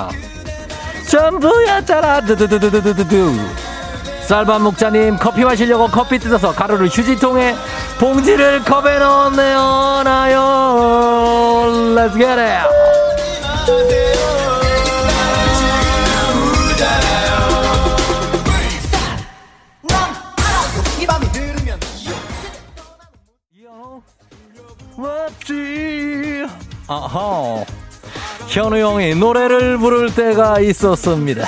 전부였잖아 두두두두두두두 쌀밥 목자님 커피 마시려고 커피 뜯어서 가루를 휴지통에 봉지를 컵에 넣었네요 나요 Let's get it 맞지 아하 현우 형이 노래를 부를 때가 있었습니다.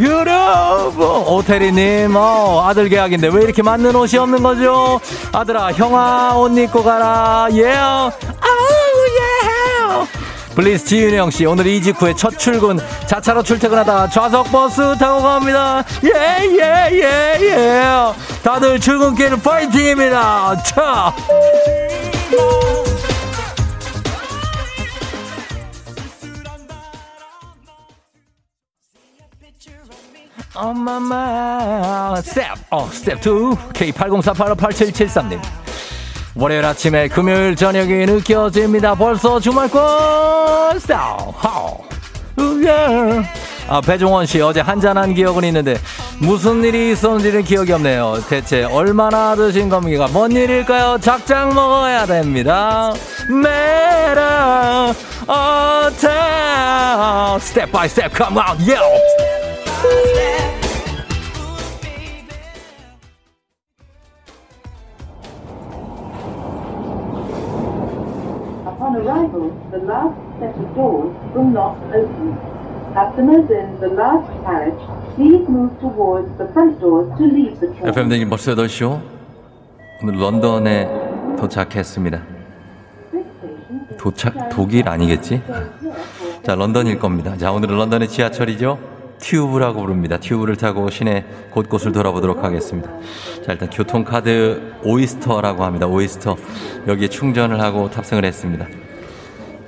여러분 오태리님 어, 아들 계약인데 왜 이렇게 맞는 옷이 없는 거죠? 아들아 형아 옷 입고 가라. 예 yeah. 아우 예 블리스 지윤영 씨 오늘 이직 후에 첫 출근. 자차로 출퇴근하다 좌석 버스 타고 갑니다. 예예예 예. 다들 출근길 파이팅입니다. 차 엄마마 스텝 어 스텝 2 K80488773님. 월요일 아침에 금요일 저녁이 느껴집니다. 벌써 주말권. 스텝 하우 아 배종원 씨 어제 한잔한 기억은 있는데 무슨 일이 있었는지는 기억이 없네요. 대체 얼마나 드신 겁니까 뭔 일일까요? 작작 먹어야 됩니다. 메라 어타 스텝 바이 스텝 컴온 예
Upon arrival, the last set of doors will not open. Customers in the last carriage, please move towards the front doors to leave the train.
FM 댕진 벌써 8시요? 오늘 런던에 도착했습니다. 도착, 독일 아니겠지? 자, 런던일 겁니다. 자, 오늘은 런던의 지하철이죠? 튜브라고 부릅니다. 튜브를 타고 시내 곳곳을 돌아보도록 하겠습니다. 자, 일단 교통카드 Oyster라고 합니다. Oyster. 여기에 충전을 하고 탑승을 했습니다.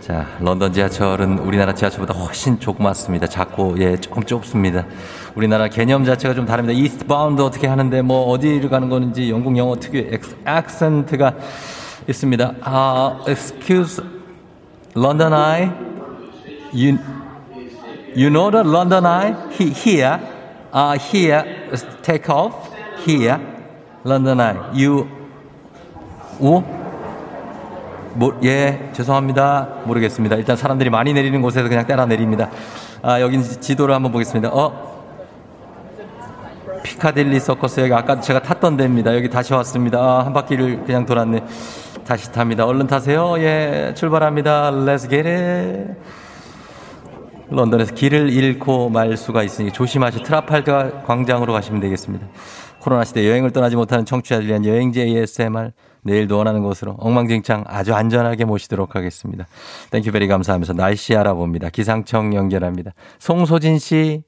자, 런던 지하철은 우리나라 지하철보다 훨씬 조그맣습니다. 작고, 예, 조금 좁습니다. 우리나라 개념 자체가 좀 다릅니다. eastbound 어떻게 하는데 뭐 어디를 가는 건지 영국 영어 특유의 엑, 액센트가 있습니다. 아, excuse, London Eye, you, you know the London Eye? He, here, uh, here, take off, here, London Eye, you, 오? 뭐, 예, 죄송합니다. 모르겠습니다. 일단 사람들이 많이 내리는 곳에서 그냥 때라 내립니다. 아, 여기 지도를 한번 보겠습니다. 어? 피카딜리 서커스 여기 아까 제가 탔던 데입니다. 여기 다시 왔습니다. 아, 한 바퀴를 그냥 돌았네. 다시 탑니다. 얼른 타세요. 예, 출발합니다. Let's get it. 런던에서 길을 잃고 말 수가 있으니 조심하시 트라팔가 광장으로 가시면 되겠습니다. 코로나 시대 여행을 떠나지 못하는 청취자들 위한 여행지 ASMR 내일도 원하는 곳으로 엉망진창 아주 안전하게 모시도록 하겠습니다. thank you very 감사하면서 날씨 알아봅니다. 기상청 연결합니다. 송소진 씨.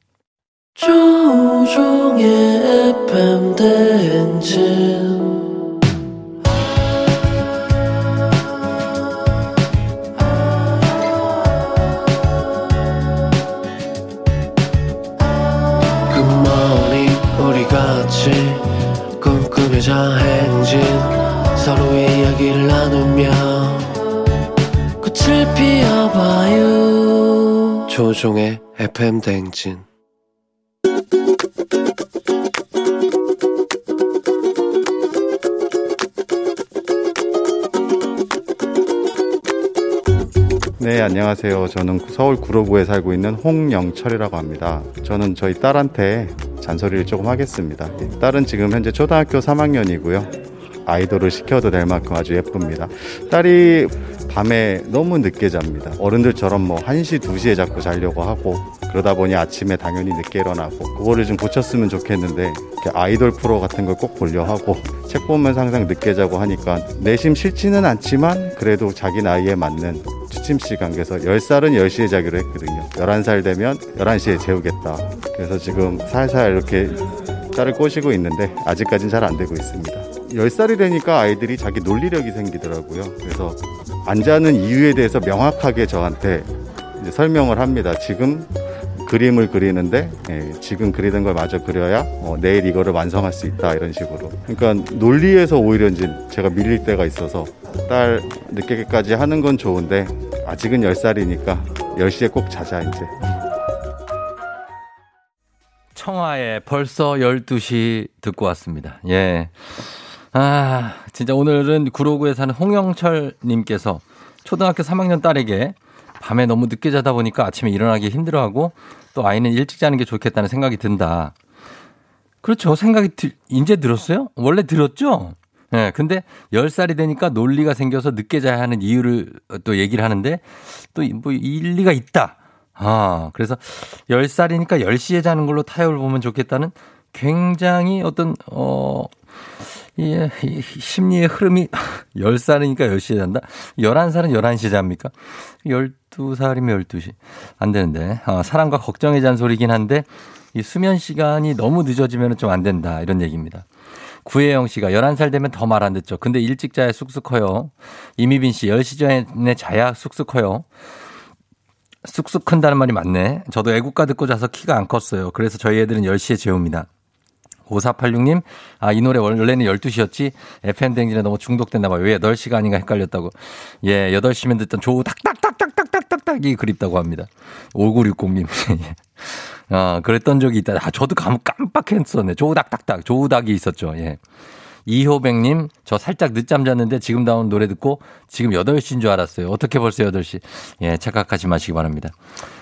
조종의 FM 대행진 이야기를 나누며 꽃을 피워봐요 조종의 FM 대행진
네, 안녕하세요. 저는 서울 구로구에 살고 있는 홍영철이라고 합니다. 저는 저희 딸한테 잔소리를 조금 하겠습니다. 딸은 지금 현재 초등학교 3학년이고요. 아이돌을 시켜도 될 만큼 아주 예쁩니다. 딸이 밤에 너무 늦게 잡니다. 어른들처럼 뭐 1시, 2시에 자꾸 자려고 하고 그러다 보니 아침에 당연히 늦게 일어나고 그거를 좀 고쳤으면 좋겠는데 아이돌 프로 같은 걸 꼭 보려 하고 책 보면서 항상 늦게 자고 하니까 내심 싫지는 않지만 그래도 자기 나이에 맞는 시간 그래서 10살은 10시에 자기로 했거든요. 11살 되면 11시에 재우겠다. 그래서 지금 살살 이렇게 딸을 꼬시고 있는데 아직까지는 잘안 되고 있습니다. 10살이 되니까 아이들이 자기 논리력이 생기더라고요. 그래서 안 자는 이유에 대해서 명확하게 저한테 설명을 합니다. 지금 그림을 그리는데 예, 지금 그리는 걸 마저 그려야 어, 내일 이거를 완성할 수 있다 이런 식으로. 그러니까 논리에서 오히려 이제 제가 밀릴 때가 있어서 딸 늦게까지 하는 건 좋은데 아직은 10살이니까 10시에 꼭 자자 이제.
청하의 벌써 12시 듣고 왔습니다. 예. 아, 진짜 오늘은 구로구에 사는 홍영철 님께서 초등학교 3학년 딸에게 밤에 너무 늦게 자다 보니까 아침에 일어나기 힘들어하고 또 아이는 일찍 자는 게 좋겠다는 생각이 든다. 그렇죠. 생각이 들, 이제 들었어요? 원래 들었죠? 예, 네, 근데 10살이 되니까 논리가 생겨서 늦게 자야 하는 이유를 또 얘기를 하는데 또 뭐 일리가 있다. 아, 그래서 10살이니까 10시에 자는 걸로 타협을 보면 좋겠다는 굉장히 어떤, 어, 예, 이 심리의 흐름이 10살이니까 10시에 잔다? 11살은 11시에 잡니까? 12살이면 12시. 안 되는데. 아, 사랑과 걱정의 잔소리긴 한데 이 수면 시간이 너무 늦어지면 좀 안 된다. 이런 얘기입니다. 구혜영 씨가 11살 되면 더 말 안 듣죠. 근데 일찍 자야 쑥쑥 커요. 이미빈 씨 10시 전에 자야 쑥쑥 커요. 쑥쑥 큰다는 말이 맞네. 저도 애국가 듣고 자서 키가 안 컸어요. 그래서 저희 애들은 10시에 재웁니다. 5486님, 아, 이 노래 원래는 12시였지? FM댕진에 너무 중독됐나 봐요. 왜 8시가 아닌가 헷갈렸다고. 예, 8시면 듣던 조우 닥닥닥닥닥닥닥닥이 그립다고 합니다. 5960님. 아, 그랬던 적이 있다. 아, 저도 깜, 깜빡했었네. 조우 닥닥닥, 조우 닥이 있었죠. 예. 이효백님, 저 살짝 늦잠 잤는데 지금 나온 노래 듣고 지금 8시인 줄 알았어요. 어떻게 벌써 8시? 예, 착각하지 마시기 바랍니다.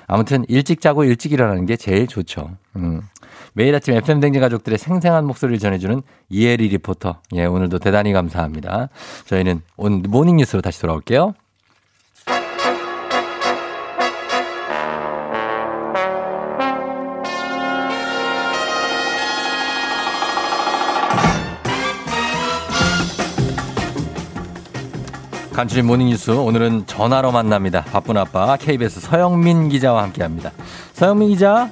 아무튼 일찍 자고 일찍 일어나는 게 제일 좋죠. 음. 매일 아침 FM댕진 가족들의 생생한 목소리를 전해주는 이혜리 리포터. 예, 오늘도 대단히 감사합니다. 저희는 오늘 모닝 뉴스로 다시 돌아올게요. 간추린 모닝뉴스 오늘은 전화로 만납니다. 바쁜 아빠 KBS 서영민 기자와 함께합니다. 서영민 기자.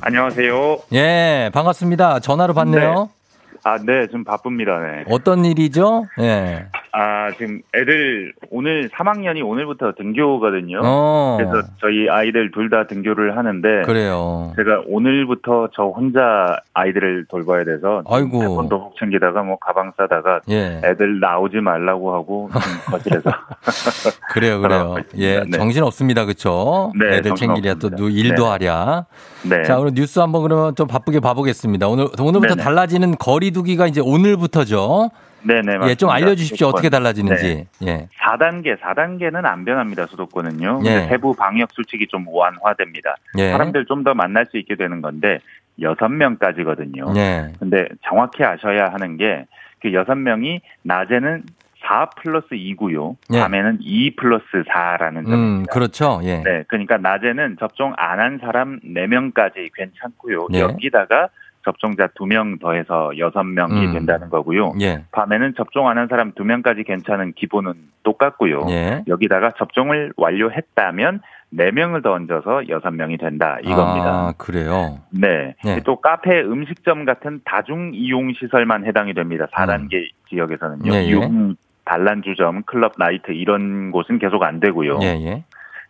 안녕하세요.
예, 반갑습니다. 전화로 받네요.
네. 아, 네, 좀 바쁩니다. 네.
어떤 일이죠? 예.
아, 지금 애들 오늘 3학년이 오늘부터 등교거든요.
어.
그래서 저희 아이들 둘 다 등교를 하는데
그래요.
제가 오늘부터 저 혼자 아이들을 돌봐야 돼서
아이고.
태권도 훅 챙기다가 뭐 가방 싸다가
예.
애들 나오지 말라고 하고 거실에서
그래요, 그래요. 예.
네.
정신 없습니다, 그렇죠?
네,
애들 챙기랴 또
없습니다.
누- 일도
네.
하랴.
네.
자, 오늘 뉴스 한번 그러면 좀 바쁘게 봐 보겠습니다. 오늘 오늘부터
네네.
달라지는 거리두기가 이제 오늘부터죠.
네네 맞습니다.
예, 좀 알려주십시오. 어떻게. 달라지는지.
네.
예.
4단계, 4단계는 안 변합니다, 수도권은요.
예.
세부 방역 수칙이 좀 완화됩니다.
예.
사람들 좀 더 만날 수 있게 되는 건데, 6명까지거든요.
예.
근데 정확히 아셔야 하는 게, 그 6명이 낮에는 4 플러스 2고요.
예.
밤에는 2 플러스 4라는
음,
점입니다.
그렇죠. 예.
네, 그러니까 낮에는 접종 안 한 사람 4명까지 괜찮고요.
예.
여기다가 접종자 2명 더해서 6명이
음.
된다는 거고요.
예.
밤에는 접종 안 한 사람 2명까지 괜찮은 기본은 똑같고요.
예.
여기다가 접종을 완료했다면 4명을 더 얹어서 6명이 된다 이겁니다.
아, 그래요.
네.
네.
또 카페, 음식점 같은 다중 이용 시설만 해당이 됩니다. 4단계 지역에서는요.
예, 예.
용 단란주점, 클럽, 나이트 이런 곳은 계속 안 되고요.
예, 예.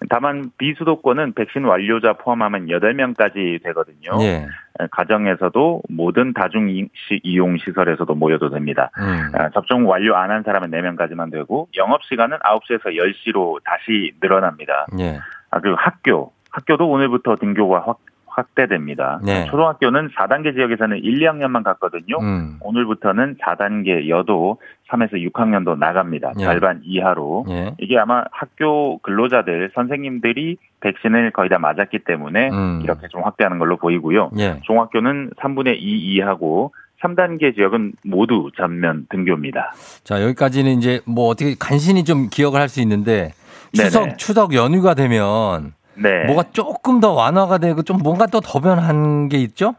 다만 비수도권은 백신 완료자 포함하면 8명까지 되거든요.
예.
가정에서도 모든 다중 이- 이용 시설에서도 모여도 됩니다.
음.
아, 접종 완료 안 한 사람은 4명까지만 되고 영업 시간은 9시에서 10시로 다시 늘어납니다.
예.
아, 그리고 학교, 학교도 오늘부터 등교가 확, 확대됩니다.
네.
초등학교는 4단계 지역에서는 1, 2학년만 갔거든요.
음.
오늘부터는 4단계 여도 3에서 6학년도 나갑니다.
예.
절반 이하로.
예.
이게 아마 학교 근로자들, 선생님들이 백신을 거의 다 맞았기 때문에
음.
이렇게 좀 확대하는 걸로 보이고요.
예.
종학교는 3분의 2 이하고 3단계 지역은 모두 전면 등교입니다.
자, 여기까지는 이제 뭐 어떻게 간신히 좀 기억을 할 수 있는데 추석
네네.
추석 연휴가 되면
네.
뭐가 조금 더 완화가 되고 좀 뭔가 또 더 변한 게 있죠?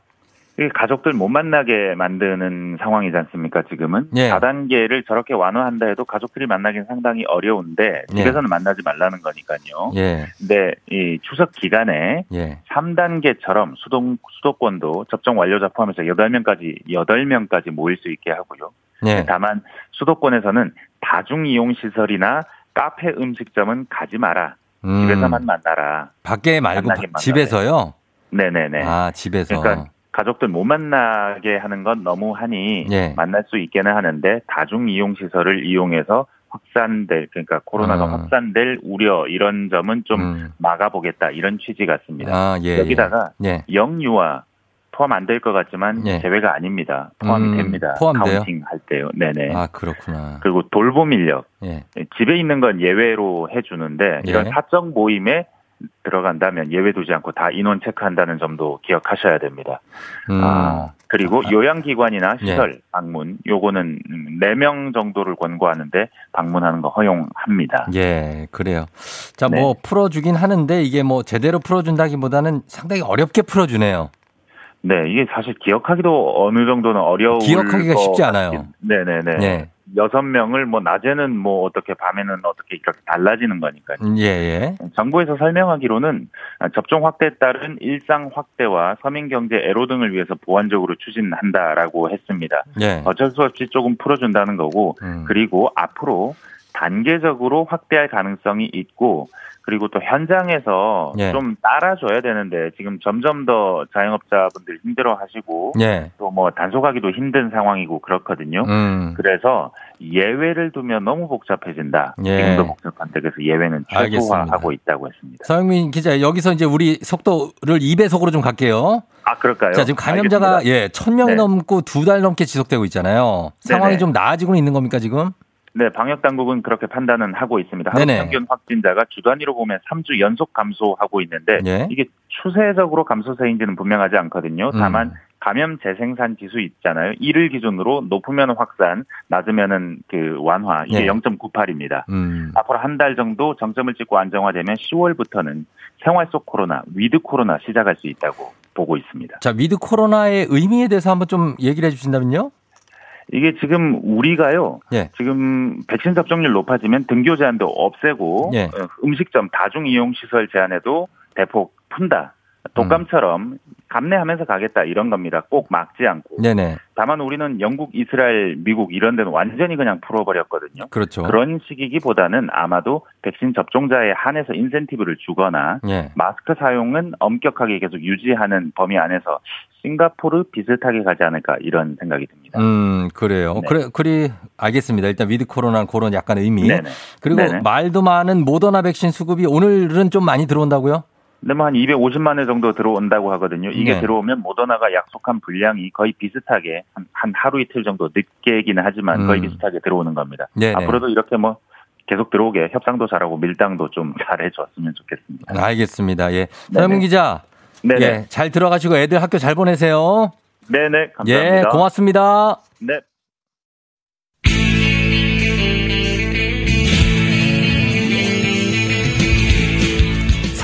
가족들 못 만나게 만드는 상황이지 않습니까, 지금은?
예.
4단계를 저렇게 완화한다 해도 가족들이 만나기는 상당히 어려운데,
예.
집에서는 만나지 말라는 거니까요.
예.
근데 이 추석 기간에
예.
3단계처럼 수동, 수도권도 접종 완료자 포함해서 8명까지, 8명까지 모일 수 있게 하고요.
예.
다만 수도권에서는 다중이용시설이나 카페 음식점은 가지 마라.
음.
집에서만 만나라.
밖에 말고 바- 집에서요?
네네네.
아, 집에서.
그러니까 가족들 못 만나게 하는 건 너무 하니
예.
만날 수 있게는 하는데 다중 이용 시설을 이용해서 확산될 그러니까 코로나가
아.
확산될 우려 이런 점은 좀
음.
막아보겠다 이런 취지 같습니다.
아, 예.
여기다가
예.
영유아 포함 안 될 것 같지만
예.
제외가 아닙니다. 포함이
음,
됩니다.
포함돼요?
counting 할 때요. 네네.
아, 그렇구나.
그리고 돌봄 인력
예.
집에 있는 건 예외로 해주는데 이런
예.
사적 모임에 들어간다면 예외 두지 않고 다 인원 체크한다는 점도 기억하셔야 됩니다.
음.
아, 그리고 요양기관이나
예.
시설 방문 요거는 4명 정도를 권고하는데 방문하는 거 허용합니다.
예, 그래요. 자,
네.
뭐 풀어주긴 하는데 이게 뭐 제대로 풀어준다기보다는 상당히 어렵게 풀어주네요.
네, 이게 사실 기억하기도 어느 정도는 어려울
기억하기가
것
쉽지 않아요.
네네네.
예.
여섯 명을 뭐 낮에는 뭐 어떻게 밤에는 어떻게 이렇게 달라지는 거니까요.
음, 예, 예.
정부에서 설명하기로는 접종 확대에 따른 일상 확대와 서민 경제 애로 등을 위해서 보완적으로 추진한다라고 했습니다.
예.
어쩔 수 없이 조금 풀어준다는 거고
음.
그리고 앞으로 단계적으로 확대할 가능성이 있고 그리고 또 현장에서
예.
좀 따라줘야 되는데 지금 점점 더 자영업자분들 힘들어하시고
예.
또뭐 단속하기도 힘든 상황이고 그렇거든요.
음.
그래서 예외를 두면 너무 복잡해진다.
예.
지금도 복잡한데 그래서 예외는 최소화하고 있다고 했습니다.
서영민 기자, 여기서 이제 우리 속도를 2배속으로 좀 갈게요.
아 그럴까요?
자, 지금 감염자가
알겠습니다.
예, 1000명이
네.
넘고 두 달 넘게 지속되고 있잖아요. 상황이
네네.
좀 나아지고는 있는 겁니까, 지금?
네, 방역 당국은 그렇게 판단은 하고 있습니다. 하루
네네.
평균 확진자가 주 단위로 보면 3주 연속 감소하고 있는데
예.
이게 추세적으로 감소세인지는 분명하지 않거든요.
음.
다만 감염 재생산 지수 있잖아요. 이를 기준으로 높으면 확산, 낮으면은 그 완화. 이게
예.
0.98입니다.
음.
앞으로 한 달 정도 정점을 찍고 안정화되면 10월부터는 생활 속 코로나, with 코로나 시작할 수 있다고 보고 있습니다.
자, with 코로나의 의미에 대해서 한번 좀 얘기를 해 주신다면요?
이게 지금 우리가요.
예.
지금 백신 접종률 높아지면 등교 제한도 없애고
예.
어, 음식점 다중 이용 시설 제한에도 대폭 푼다. 독감처럼 감내하면서 가겠다 이런 겁니다. 꼭 막지 않고.
네네.
다만 우리는 영국, 이스라엘, 미국 이런 데는 완전히 그냥 풀어버렸거든요.
그렇죠.
그런 식이기보다는 아마도 백신 접종자에 한해서 인센티브를 주거나
예.
마스크 사용은 엄격하게 계속 유지하는 범위 안에서 싱가포르 비슷하게 가지 않을까 이런 생각이 듭니다.
음, 그래요.
네.
그래, 그리, 알겠습니다. 일단 with 코로나 그런 약간 의미.
네네.
그리고
네네.
말도 많은 모더나 백신 수급이 오늘은 좀 많이 들어온다고요?
근데 뭐 한 250만 회 정도 들어온다고 하거든요. 이게
네.
들어오면 모더나가 약속한 분량이 거의 비슷하게 한, 한 하루 이틀 정도 늦게기는 하지만 거의
음.
비슷하게 들어오는 겁니다.
네네.
앞으로도 이렇게 뭐 계속 들어오게 협상도 잘하고 밀당도 좀 잘해줬으면 좋겠습니다.
알겠습니다. 예. 서영민 기자.
네네.
예. 잘 들어가시고 애들 학교 잘 보내세요.
네네 감사합니다.
예, 고맙습니다.
네.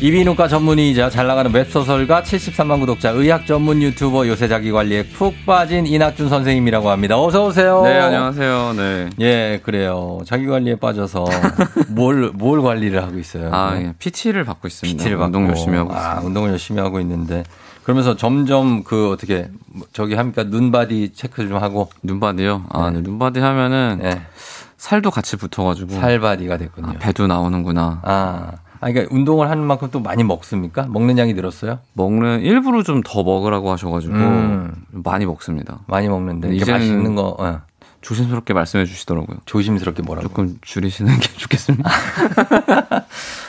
이비인후과 전문의이자 잘 나가는 웹소설가 73만 구독자 의학 전문 유튜버 요새 자기 관리에 푹 빠진 이낙준 선생님이라고 합니다. 어서 오세요.
네, 안녕하세요. 네.
예, 그래요. 자기 관리에 빠져서 뭘, 뭘 관리를 하고 있어요?
아, 예. PT를 받고 있습니다.
PT를 받고.
운동 열심히 하고
아,
있습니다.
운동을 열심히 하고 있는데 그러면서 점점 그 어떻게 저기 합니까? 눈바디 체크 좀 하고
눈바디요? 아, 네. 눈바디 하면은 살도 같이 붙어가지고
살바디가 됐군요.
아, 배도 나오는구나.
아, 아, 그러니까 운동을 하는 만큼 또 많이 먹습니까? 먹는 양이 늘었어요?
먹는 일부러 좀 더 먹으라고 하셔가지고
음.
많이 먹습니다.
많이 먹는데 이게
이제는
맛있는 거 어.
조심스럽게 말씀해 주시더라고요.
조심스럽게 뭐라고?
조금 줄이시는 게 좋겠습니다.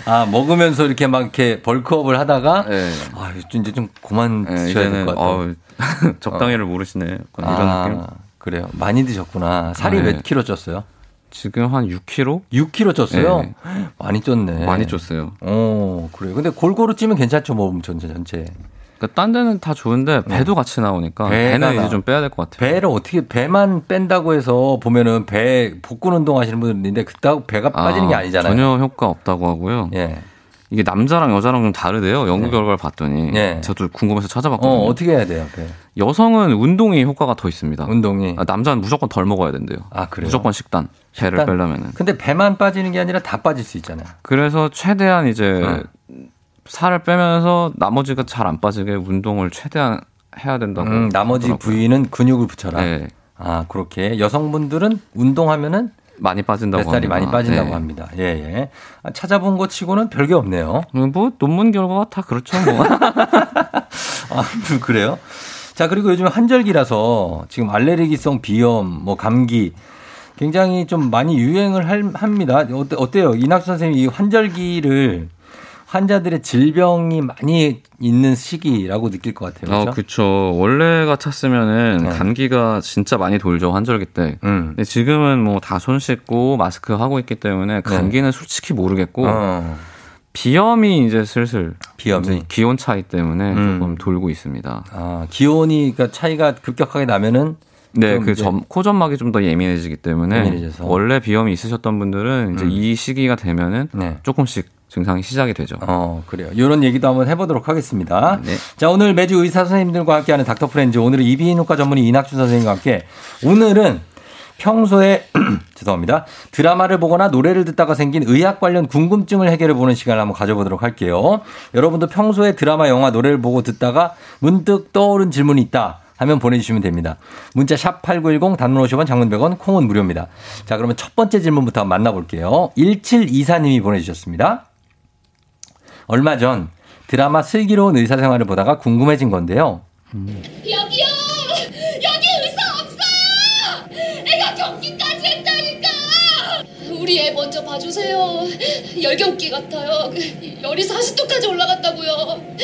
아 먹으면서 이렇게 막 이렇게 벌크업을 하다가
네.
아 이제 좀 그만
네,
드셔야 될
이제는
것 같아요.
적당히를 모르시네. 약간 이런
아,
느낌.
그래요. 많이 드셨구나. 살이
아,
몇
네.
킬로 쪘어요?
지금 한 6kg?
6kg 쪘어요?
네.
많이 쪘네.
많이 쪘어요.
어, 그래요. 근데 골고루 찌면 괜찮죠, 몸 전체 전체.
그러니까 딴 데는 다 좋은데 배도 같이 나오니까 배는
나-
이제 좀 빼야 될 것 같아요.
배를 어떻게 배만 뺀다고 해서 보면은 배 복근 운동 하시는 분들 있는데 그따고 배가 빠지는 게
아,
아니잖아요.
전혀 효과 없다고 하고요.
예.
이게 남자랑 여자랑 좀 다르대요. 연구 결과를 봤더니
예.
저도 궁금해서 찾아봤거든요.
어, 어떻게 해야 돼요, 배?
여성은 운동이 효과가 더 있습니다.
운동이.
아, 남자는 무조건 덜 먹어야 된대요.
아, 그래요?
무조건 식단. 배를
식단?
빼려면은.
근데 배만 빠지는 게 아니라 다 빠질 수 있잖아요.
그래서 최대한 이제
어.
살을 빼면서 나머지가 잘 안 빠지게 운동을 최대한 해야 된다고.
음, 나머지. 부위는 근육을 붙여라.
네.
아, 그렇게 여성분들은 운동하면은
많이 빠진다고
뱃살이
합니다.
많이 빠진다고
네.
합니다. 예, 예. 아, 찾아본 것 치고는 별게 없네요.
뭐 논문 결과가 다 그렇죠, 뭐.
아, 그래요? 자, 그리고 요즘 한절기라서 지금 알레르기성 비염, 뭐 감기 굉장히 좀 많이 유행을 할- 합니다. 어때, 어때요? 이낙수 선생님이 이 환절기를 환자들의 질병이 많이 있는 시기라고 느낄 것 같아요.
어,
그렇죠?
그쵸. 원래 같았으면은
네.
감기가 진짜 많이 돌죠, 환절기 때.
음.
근데 지금은 뭐 다 손 씻고 마스크 하고 있기 때문에 감기는 솔직히 모르겠고
네. 어,
비염이 이제 슬슬
비염이?
이제 기온 차이 때문에
음.
조금 돌고 있습니다.
아, 기온이 그러니까 차이가 급격하게 나면은
네,
그
점, 코점막이 좀 더 예민해지기 때문에
예민해져서.
원래 비염이 있으셨던 분들은 이제
음.
이 시기가 되면은
네.
조금씩 증상이 시작이 되죠.
어, 그래요. 이런 얘기도 한번 해보도록 하겠습니다.
네.
자, 오늘 매주 의사 선생님들과 함께하는 닥터 프렌즈. 오늘은 이비인후과 전문의 이낙준 선생님과 함께 오늘은 평소에 죄송합니다. 드라마를 보거나 노래를 듣다가 생긴 의학 관련 궁금증을 해결해 보는 시간을 한번 가져보도록 할게요. 여러분도 평소에 드라마, 영화, 노래를 보고 듣다가 문득 떠오른 질문이 있다. 하면 보내주시면 됩니다. 문자 샵 8910 단문 50원 장문 100원 콩은 무료입니다. 자 그러면 첫 번째 질문부터 만나볼게요. 1724님이 보내주셨습니다. 얼마 전 드라마 슬기로운 의사생활을 보다가 궁금해진 건데요.
여기요! 여기 의사 없어요! 애가 경기까지 했다니까! 우리 애 먼저 봐주세요. 열경기 같아요. 그 열이 40도까지 올라갔다고요.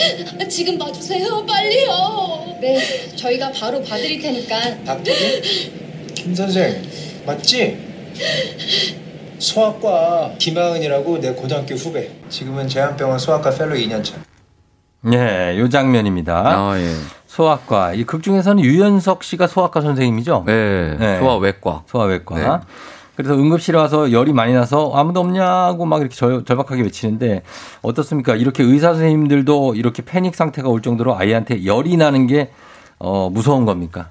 지금 봐주세요. 빨리요.
네, 저희가 바로 봐드릴 테니까.
닥터기? 김 선생 맞지? 소아과 김하은이라고 내 고등학교 후배. 지금은 제한병원 소아과 펠로 2년차.
예, 요 장면입니다.
아, 예.
소아과. 이 극 중에서는 유연석 씨가 소아과 선생님이죠?
네,
네.
소아외과.
소아외과.
네.
그래서 응급실에 와서 열이 많이 나서 아무도 없냐고 막 이렇게 절, 절박하게 외치는데 어떻습니까? 이렇게 의사 선생님들도 이렇게 패닉 상태가 올 정도로 아이한테 열이 나는 게 어, 무서운 겁니까?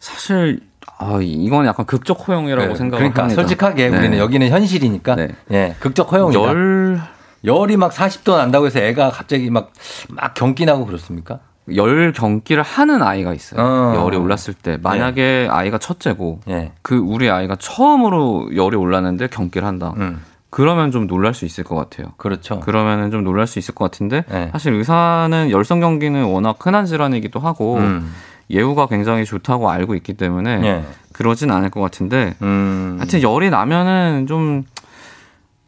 사실 아, 이건 약간 극적 허용이라고
네,
생각을
그러니까
합니다.
솔직하게
네.
우리는 여기는 현실이니까 예, 극적 허용이다.
열
열이 막 40도 난다고 해서 애가 갑자기 막 막 경기 나고 그렇습니까?
열 경기를 하는 아이가 있어요.
어.
열이 올랐을 때 만약에 아이가 첫째고
예.
그 우리 아이가 처음으로 열이 올랐는데 경기를 한다.
음.
그러면 좀 놀랄 수 있을 것 같아요.
그렇죠.
그러면은 좀 놀랄 수 있을 것 같은데
네.
사실 의사는 열성 경기는 워낙 흔한 질환이기도 하고
음.
예후가 굉장히 좋다고 알고 있기 때문에
예.
그러진 않을 것 같은데
음.
하여튼 열이 나면은 좀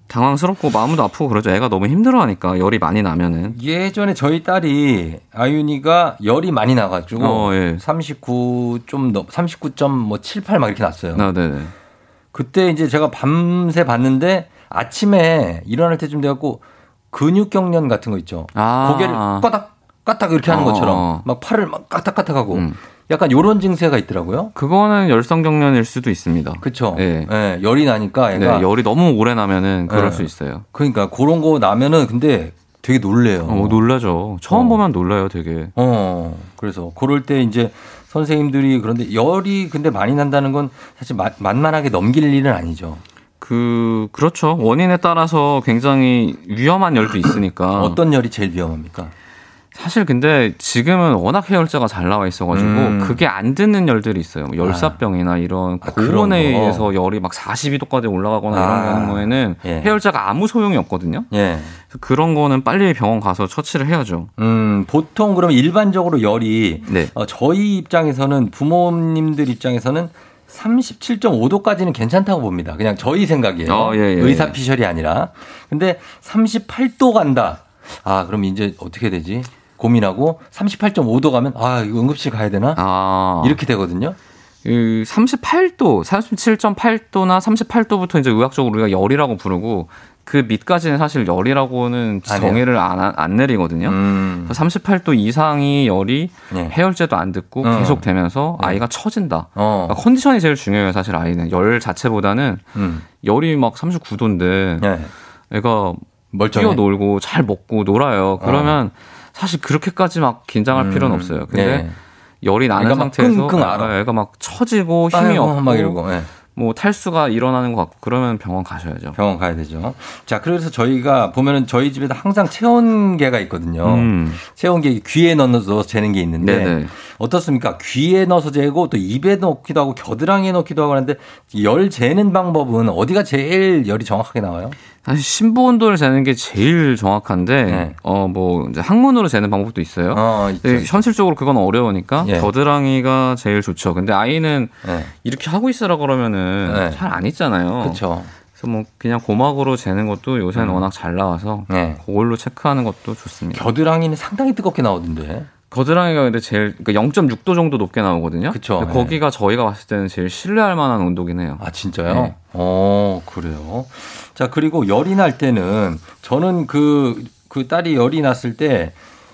당황스럽고 마음도 아프고 그러죠. 애가 너무 힘들어하니까 열이 많이 나면은
예전에 저희 딸이 아윤이가 열이 많이 나가지고
어, 예.
39좀 넘, 39.78막 이렇게 났어요.
아, 네네.
그때 이제 제가 밤새 봤는데 아침에 일어날 때쯤 돼갖고 근육 경련 같은 거 있죠.
아.
고개를 까닥 까닥 이렇게 하는
어.
것처럼 막 팔을 막 까닥까닥하고
음.
약간 요런 증세가 있더라고요.
그거는 열성 경련일 수도 있습니다.
그렇죠.
예.
예, 열이 나니까
네,
애가
열이 너무 오래 나면은 그럴
예.
수 있어요.
그러니까 그런 거 나면은 근데 되게 놀래요.
어, 놀라죠. 처음
어.
보면 놀라요, 되게.
어, 그래서 그럴 때 이제 선생님들이 그런데 열이 근데 많이 난다는 건 사실 마- 만만하게 넘길 일은 아니죠.
그 그렇죠. 원인에 따라서 굉장히 위험한 열도 있으니까.
어떤 열이 제일 위험합니까?
사실 근데 지금은 워낙 해열제가 잘 나와 있어가지고
음.
그게 안 듣는 열들이 있어요. 뭐 열사병이나 이런
아, 그런
고온에
거.
의해서 열이 막 42도까지 올라가거나
아.
이런 경우에는
예.
해열제가 아무 소용이 없거든요.
예.
그런 거는 빨리 병원 가서 처치를 해야죠.
음, 보통 그러면 일반적으로 열이
네.
어, 저희 입장에서는 부모님들 입장에서는 37.5도까지는 괜찮다고 봅니다. 그냥 저희 생각이에요.
어, 예, 예,
의사
예.
피셜이 아니라. 근데 38도 간다. 아, 그럼 이제 어떻게 되지? 고민하고 38.5도 가면 아, 이거 응급실 가야 되나?
아.
이렇게 되거든요.
이 38도, 37.8도나 38도부터 이제 의학적으로 우리가 열이라고 부르고 그 밑까지는 사실 열이라고는. 정의를 안, 하- 안 내리거든요.
음.
그래서 38도 이상이 열이
네.
해열제도 안 듣고
어.
계속 되면서 아이가 처진다.
어.
그러니까 컨디션이 제일 중요해요, 사실 아이는. 열 자체보다는
음.
열이 막 39도인데
네.
애가
멀쩡해.
뛰어놀고 잘 먹고 놀아요. 그러면 사실 그렇게까지 막 긴장할
음.
필요는 없어요. 근데
네.
열이 나는 상태에서
끙끙 앓아.
애가 막 처지고 힘이
아이고,
없고
막 이러고, 예.
뭐 탈수가 일어나는 것 같고 그러면 병원 가셔야죠.
병원 가야 되죠. 자, 그래서 저희가 보면은 저희 집에도 항상 체온계가 있거든요.
음.
체온계 귀에 넣어서 재는 게 있는데
네네.
어떻습니까? 귀에 넣어서 재고 또 입에 넣기도 하고 겨드랑이에 넣기도 하고 하는데 열 재는 방법은 어디가 제일 열이 정확하게 나와요?
사실 심부 온도를 재는 게 제일 정확한데
네.
어뭐 이제 항문으로 재는 방법도 있어요.
어, 있죠.
근데 현실적으로 그건 어려우니까
예.
겨드랑이가 제일 좋죠. 근데 아이는
네.
이렇게 하고 있으라 그러면은
네.
잘안 있잖아요.
그렇죠.
그래서 뭐 그냥 고막으로 재는 것도 요새는
음.
워낙 잘 나와서
네.
그걸로 체크하는 것도 좋습니다.
겨드랑이는 상당히 뜨겁게 나오던데.
겨드랑이가 근데 제일 그러니까 0.6도 정도 높게 나오거든요.
그쵸. 네.
거기가 저희가 봤을 때는 제일 신뢰할 만한 온도긴 해요.
아, 진짜요?
네.
어, 그래요. 자, 그리고 열이 날 때는 저는 그, 그 딸이 열이 났을 때,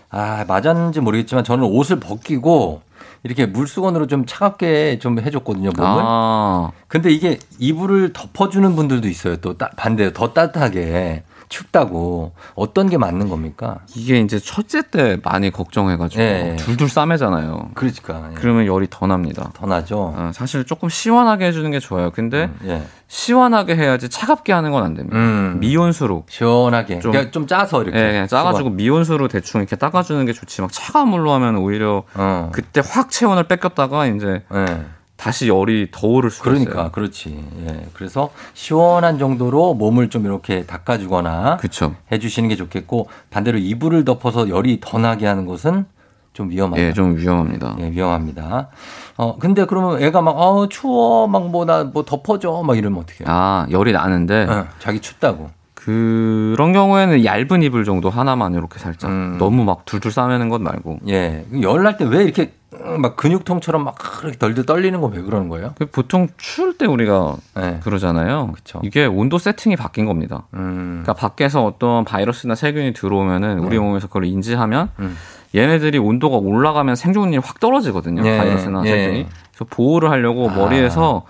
아, 맞았는지 모르겠지만 저는 옷을 벗기고 이렇게 물수건으로 좀 차갑게 좀 해줬거든요, 몸을.
아,
근데 이게 이불을 덮어주는 분들도 있어요. 또 따- 반대로 더 따뜻하게 춥다고 어떤 게 맞는 겁니까?
이게 이제 첫째 때 많이 걱정해가지고
예.
둘둘 싸매잖아요.
그러니까 예.
그러면 열이 더 납니다.
더 나죠.
어, 사실 조금 시원하게 해주는 게 좋아요. 근데
예.
시원하게 해야지 차갑게 하는 건 안 됩니다.
음.
미온수로.
시원하게.
좀-
그러니까 좀 짜서 이렇게.
예, 그냥 짜가지고 미온수로 대충 이렇게 닦아주는 게 좋지. 막 차가운 물로 하면 오히려
어.
그때 확 체온을 뺏겼다가 이제
예.
다시 열이 더 오를 수가
그러니까
있어요.
그렇지. 예. 그래서 시원한 정도로 몸을 좀 이렇게 닦아주거나
그렇죠.
해주시는 게 좋겠고 반대로 이불을 덮어서 열이 더 나게 하는 것은 좀 위험하다.
예, 좀 위험합니다.
예, 위험합니다. 어 근데 그러면 애가 막 어 추워 막 뭐 나뭐 덮어줘 막 이러면 어떻게 해요?
아, 열이 나는데
어, 자기 춥다고.
그런 경우에는 얇은 이불 정도 하나만 이렇게 살짝
음.
너무 막 둘둘 싸매는 것 말고
예. 열날 때 왜 이렇게 막 근육통처럼 막 그렇게 덜덜 떨리는 거왜 그러는 거예요?
그 보통 추울 때 우리가
예.
그러잖아요.
그쵸.
이게 온도 세팅이 바뀐 겁니다.
음.
그러니까 밖에서 어떤 바이러스나 세균이 들어오면은 우리
네.
몸에서 그걸 인지하면
음.
얘네들이 온도가 올라가면 생존율이 확 떨어지거든요.
예,
바이러스나
예.
세균이. 그래서 보호를 하려고
아.
머리에서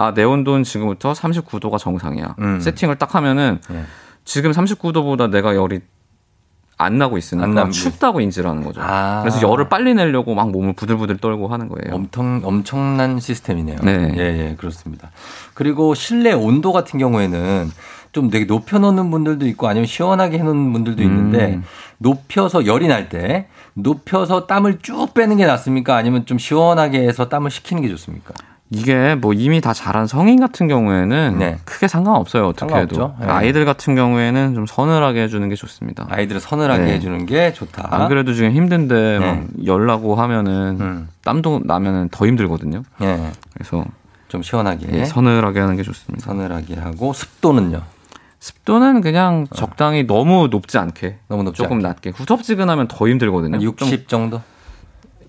아, 내 온도는 지금부터 39도가 정상이야.
음.
세팅을 딱 하면은
예.
지금 39도보다 내가 열이 안 나고
안
있으니까
나면
춥다고 인지를 하는 거죠.
아.
그래서 열을 빨리 내려고 막 몸을 부들부들 떨고 하는 거예요.
엄청 엄청난 시스템이네요.
네.
예, 예, 그렇습니다. 그리고 실내 온도 같은 경우에는 좀 되게 높여 놓는 분들도 있고 아니면 시원하게 해 놓는 분들도 있는데
음.
높여서 열이 날 때 높여서 땀을 쭉 빼는 게 낫습니까? 아니면 좀 시원하게 해서 땀을 식히는 게 좋습니까?
이게 뭐 이미 다 자란 성인 같은 경우에는
네.
크게 상관없어요. 어떻게 해도.
상관없죠. 네.
아이들 같은 경우에는 좀 서늘하게 해주는 게 좋습니다.
아이들을 서늘하게
네.
해주는 게 좋다.
안 그래도 지금 힘든데
네.
막 열나고 하면은
음.
땀도 나면은 더 힘들거든요.
예,
그래서
좀 시원하게
예, 서늘하게 하는 게 좋습니다.
서늘하게 하고 습도는요.
습도는 그냥 적당히 너무 높지 않게
너무 높지
조금
않게.
낮게 후덥지근하면 더 힘들거든요.
한60 정도?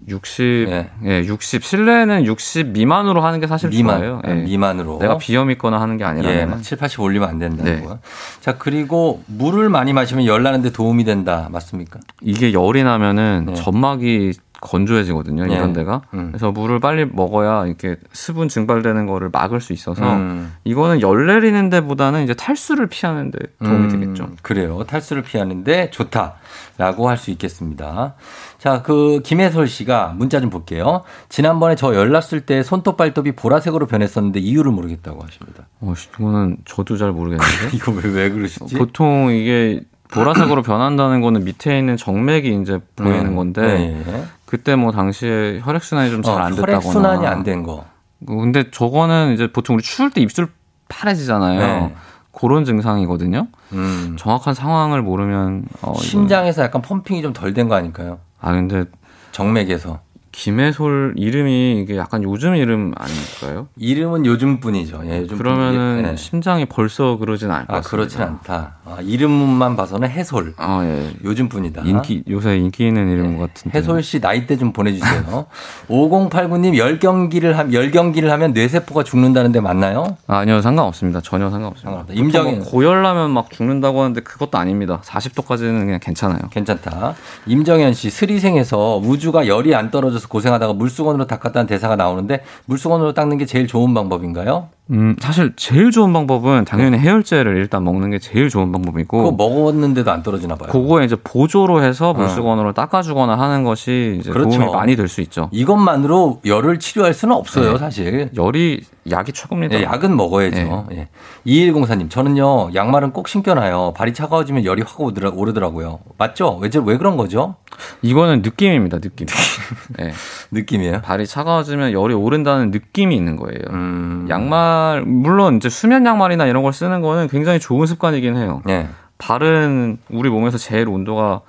60,
예.
예. 60 실내는 60 미만으로 하는 게 사실
미만,
좋아요.
아,
예.
미만으로.
내가 비염 있거나 하는 게 아니라
예, 막 7, 80 올리면 안 된다는
네.
거야. 자, 그리고 물을 많이 마시면 열 나는데 도움이 된다. 맞습니까?
이게 열이 나면은
네.
점막이 건조해지거든요.
네.
이런 데가.
음.
그래서 물을 빨리 먹어야 이렇게 수분 증발되는 거를 막을 수 있어서
음.
이거는 열 내리는 데보다는 이제 탈수를 피하는 데 도움이
음,
되겠죠.
그래요. 탈수를 피하는데 좋다라고 할 수 있겠습니다. 자, 그 김혜솔 씨가 문자 좀 볼게요. 지난번에 저 열났을 때 손톱 발톱이 보라색으로 변했었는데 이유를 모르겠다고 하십니다.
어, 씨, 이거는 저도 잘 모르겠는데.
이거 왜, 왜 그러시지?
보통 이게 보라색으로 변한다는 거는 밑에 있는 정맥이 이제 보이는
음,
건데
네, 예.
그때 뭐 당시에 혈액 순환이 좀잘
어,
안 됐다거나
혈액 순환이 안 된 거.
근데 저거는 이제 보통 우리 추울 때 입술 파래지잖아요.
네.
그런 증상이거든요.
음.
정확한 상황을 모르면 어,
심장에서 약간 펌핑이 좀 덜 된 거 아닐까요?
아 근데
정맥에서.
김해솔 이름이 이게 약간 요즘 이름 아닐까요?
이름은 요즘 분이죠. 예, 요즘
그러면은
예.
심장이 벌써 그러진 않을 것
아,
같습니다.
그렇진 않다. 아, 이름만 봐서는 해솔.
아, 예.
요즘 분이다.
인기 요새 인기 있는 이름 같은데.
해솔 씨 나이대 좀 보내주세요. 5089님 10경기를 하면 10경기를 하면 뇌세포가 죽는다는데 맞나요?
아 니요 상관없습니다. 전혀 상관없습니다.
상관없다. 임정인.
뭐 고열나면 막 죽는다고 하는데 그것도 아닙니다. 40도까지는 그냥 괜찮아요.
괜찮다. 임정현 씨 스리생에서 우주가 열이 안 떨어져 서 고생하다가 물수건으로 닦았다는 대사가 나오는데 물수건으로 닦는 게 제일 좋은 방법인가요?
음 사실 제일 좋은 방법은 당연히 해열제를 일단 먹는 게 제일 좋은 방법이고.
그거 먹었는데도 안 떨어지나 봐요.
그거에 이제 보조로 해서 물수건으로 닦아주거나 하는 것이 이제
그렇죠.
도움이 많이 될 수 있죠.
이것만으로 열을 치료할 수는 없어요,
네.
사실.
열이 약이 최고입니다.
예, 약은 먹어야죠. 예. 2104님, 저는요, 양말은 꼭 신겨놔요. 발이 차가워지면 열이 확 오르더라, 오르더라고요. 맞죠? 왜, 저- 왜 그런 거죠?
이거는 느낌입니다, 느낌. 네.
느낌이에요?
발이 차가워지면 열이 오른다는 느낌이 있는 거예요.
음.
양말, 물론 이제 수면 양말이나 이런 걸 쓰는 거는 굉장히 좋은 습관이긴 해요.
예.
발은 우리 몸에서 제일 온도가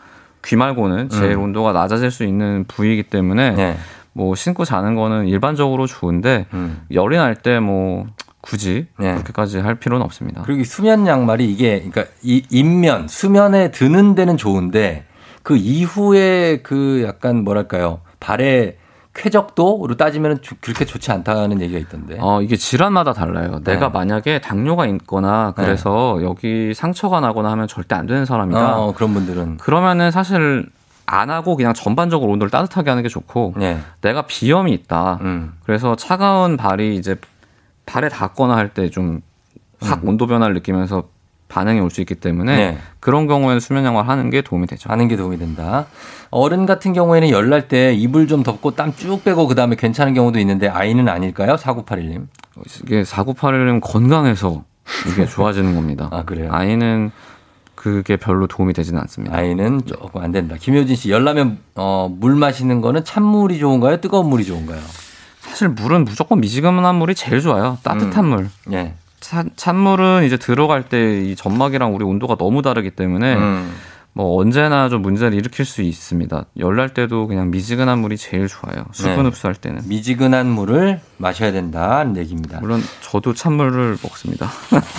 귀 말고는 제일
음.
온도가 낮아질 수 있는 부위이기 때문에
예.
뭐 신고 자는 거는 일반적으로 좋은데
음.
열이 날 때 뭐 굳이
네.
그렇게까지 할 필요는 없습니다.
그리고 이 수면 양말이 이게, 그러니까 이 인면, 수면에 드는 데는 좋은데 그 이후에 그 약간 뭐랄까요. 발의 쾌적도로 따지면 그렇게 좋지 않다는 얘기가 있던데.
어, 이게 질환마다 달라요. 내가
네.
만약에 당뇨가 있거나 그래서 여기 상처가 나거나 하면 절대 안 되는 사람이다.
어, 그런 분들은.
그러면은 사실 안 하고 그냥 전반적으로 온도를 따뜻하게 하는 게 좋고
예.
내가 비염이 있다.
음.
그래서 차가운 발이 이제 발에 닿거나 할 때 좀확 온도 변화를 느끼면서 반응이 올 수 있기 때문에
음. 네.
그런 경우에는 수면 양말 하는 게 도움이 되죠.
하는 게 도움이 된다. 어른 같은 경우에는 열날 때 이불 좀 덮고 땀 쭉 빼고 그 다음에 괜찮은 경우도 있는데 아이는 아닐까요? 4981님.
이게 4981은 건강해서 이게 좋아지는 겁니다.
아, 그래요?
아이는 그게 별로 도움이 되지는 않습니다.
아이는 조금 안 된다. 김효진 씨, 열나면 어, 물 마시는 거는 찬물이 좋은가요? 뜨거운 물이 좋은가요?
사실 물은 무조건 미지근한 물이 제일 좋아요. 따뜻한 물.
예.
찬, 찬물은 이제 들어갈 때 이 점막이랑 우리 온도가 너무 다르기 때문에
음.
뭐 언제나 좀 문제를 일으킬 수 있습니다. 열날 때도 그냥 미지근한 물이 제일 좋아요. 수분
네.
흡수할 때는.
미지근한 물을 마셔야 된다는 얘기입니다.
물론 저도 찬물을 먹습니다.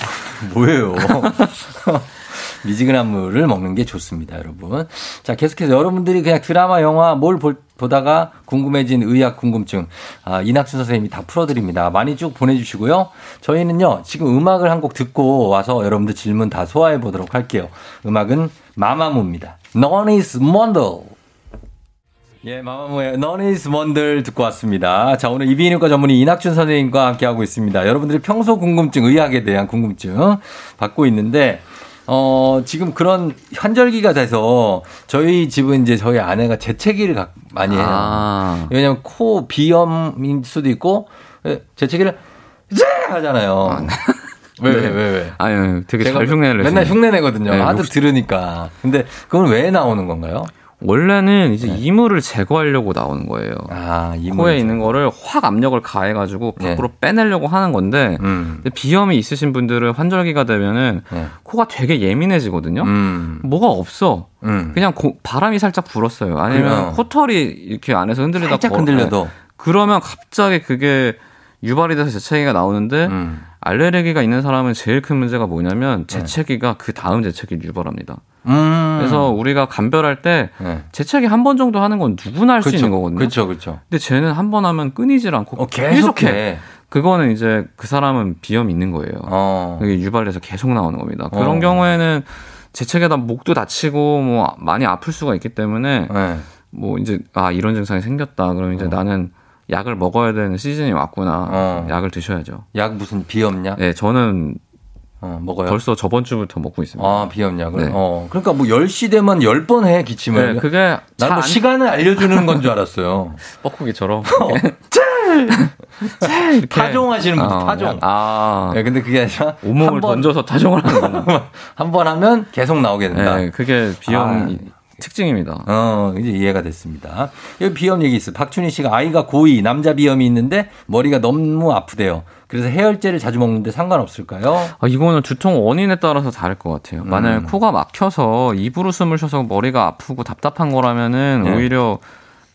뭐예요? 미지근한 물을 먹는 게 좋습니다, 여러분. 자, 계속해서 여러분들이 그냥 드라마, 영화 뭘 볼- 보다가 궁금해진 의학 궁금증, 아, 이낙순 선생님이 다 풀어드립니다. 많이 쭉 보내주시고요. 저희는요, 지금 음악을 한 곡 듣고 와서 여러분들 질문 다 소화해 보도록 할게요. 음악은 마마무입니다. None is wonder. 예, 마마무의 is wonder 듣고 왔습니다. 자, 오늘 이비인후과 전문의 이낙준 선생님과 함께하고 있습니다. 여러분들이 평소 궁금증, 의학에 대한 궁금증 받고 있는데, 어, 지금 그런 현절기가 돼서 저희 집은 이제 저희 아내가 재채기를 가- 많이 해요.
아.
왜냐면 코 비염일 수도 있고, 예, 재채기를 쯔! 하잖아요. 왜, 왜, 왜, 왜?
아유, 되게
제가
잘 흉내를.
맨날 흉내 내거든요.
네,
하도
혹시-
들으니까. 근데 그건 왜 나오는 건가요?
원래는 이제 이물을 제거하려고 나오는 거예요.
네. 아, 이물
코에. 있는 거를 확 압력을 가해가지고
네.
밖으로 빼내려고 하는 건데
음.
비염이 있으신 분들은 환절기가 되면은
네.
코가 되게 예민해지거든요.
음.
뭐가 없어.
음.
그냥 고- 바람이 살짝 불었어요. 아니면. 코털이 이렇게 안에서 흔들리다
살짝
거-
흔들려도.
네. 그러면 갑자기 그게 유발이 돼서 재채기가 나오는데
음.
알레르기가 있는 사람은 제일 큰 문제가 뭐냐면 재채기가 그 다음 재채기를 유발합니다.
음.
그래서 우리가 감별할 때
네.
재채기 한 번 정도 하는 건 누구나 할 수 있는 거거든요.
그렇죠, 그렇죠.
근데 쟤는 한 번 하면 끊이질 않고
어, 계속해.
그거는 이제 그 사람은 비염이 있는 거예요.
어.
그게 유발돼서 계속 나오는 겁니다. 그런
어.
경우에는 재채기다 목도 다치고 뭐 많이 아플 수가 있기 때문에
네.
뭐 이제 아 이런 증상이 생겼다. 그럼 이제 나는 약을 먹어야 되는 시즌이 왔구나.
어.
약을 드셔야죠.
약 무슨 비염약?
네, 저는
어, 먹어요.
벌써 저번 주부터 먹고 있습니다.
아, 비염약을.
네.
어. 그러니까 뭐 10시 되면 10번 해, 기침을.
네, 그게 뭐잘 안-
시간을 알려 주는 건 줄 알았어요.
뻐꾸기처럼 이렇게
타종하시는 분들,
아,
타종.
아,
네, 근데 그게 아니라.
온몸을
번-
던져서 타종을 하는 거구나.
한번 하면 계속 나오게 된다.
네, 그게 비염 특징입니다.
어, 이제 이해가 됐습니다. 여기 비염 얘기 있어요. 박춘희 씨가 아이가 고2 남자 비염이 있는데 머리가 너무 아프대요. 그래서 해열제를 자주 먹는데 상관없을까요?
아, 이거는 두통 원인에 따라서 다를 것 같아요. 만약
음.
코가 막혀서 입으로 숨을 쉬어서 머리가 아프고 답답한 거라면은
네.
오히려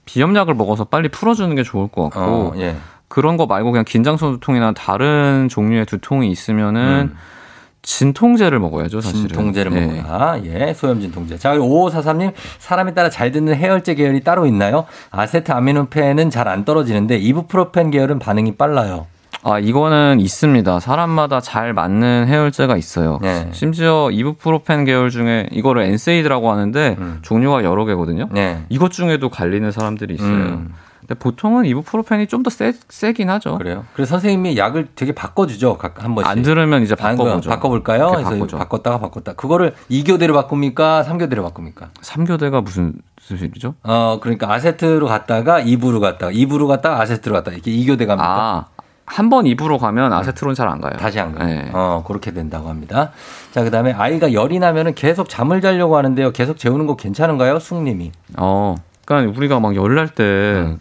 비염약을 먹어서 빨리 풀어주는 게 좋을 것 같고
어, 예.
그런 거 말고 그냥 긴장성 두통이나 다른 종류의 두통이 있으면은 진통제를 먹어야죠, 사실은.
음. 진통제를
예.
먹어야. 예, 소염 진통제. 자, 5543님, 사람에 따라 잘 듣는 해열제 계열이 따로 있나요? 아세트아미노펜은 잘 안 떨어지는데 이부프로펜 계열은 반응이 빨라요.
아, 이거는 있습니다. 사람마다 잘 맞는 해열제가 있어요.
네.
심지어 이부프로펜 계열 중에 이거를 엔세이드라고 하는데 종류가 여러 개거든요.
네.
이것 중에도 갈리는 사람들이 있어요.
음.
근데 보통은 이부프로펜이 좀 더 세긴 하죠.
그래요? 그래서 선생님이 약을 되게 바꿔주죠. 각, 한 번씩.
안 들으면 이제
안
바꿔보죠.
바꿔볼까요?
이렇게
그래서
바꾸죠.
바꿨다가 바꿨다. 그거를 2교대로 바꿉니까? 3교대로 바꿉니까?
3교대가 무슨 수술이죠?
어, 그러니까 아세트로 갔다가 2부로 갔다가 2부로 갔다가 아세트로 갔다가 이렇게 2교대 갑니까?
아, 한번 입으로 가면 아세트론 잘 안 가요.
다시 안 가요.
네.
어, 그렇게 된다고 합니다. 자, 그 다음에 아이가 열이 나면은 계속 잠을 자려고 하는데요. 계속 재우는 거 괜찮은가요? 숙님이.
어, 그러니까 우리가 막 열 날 때그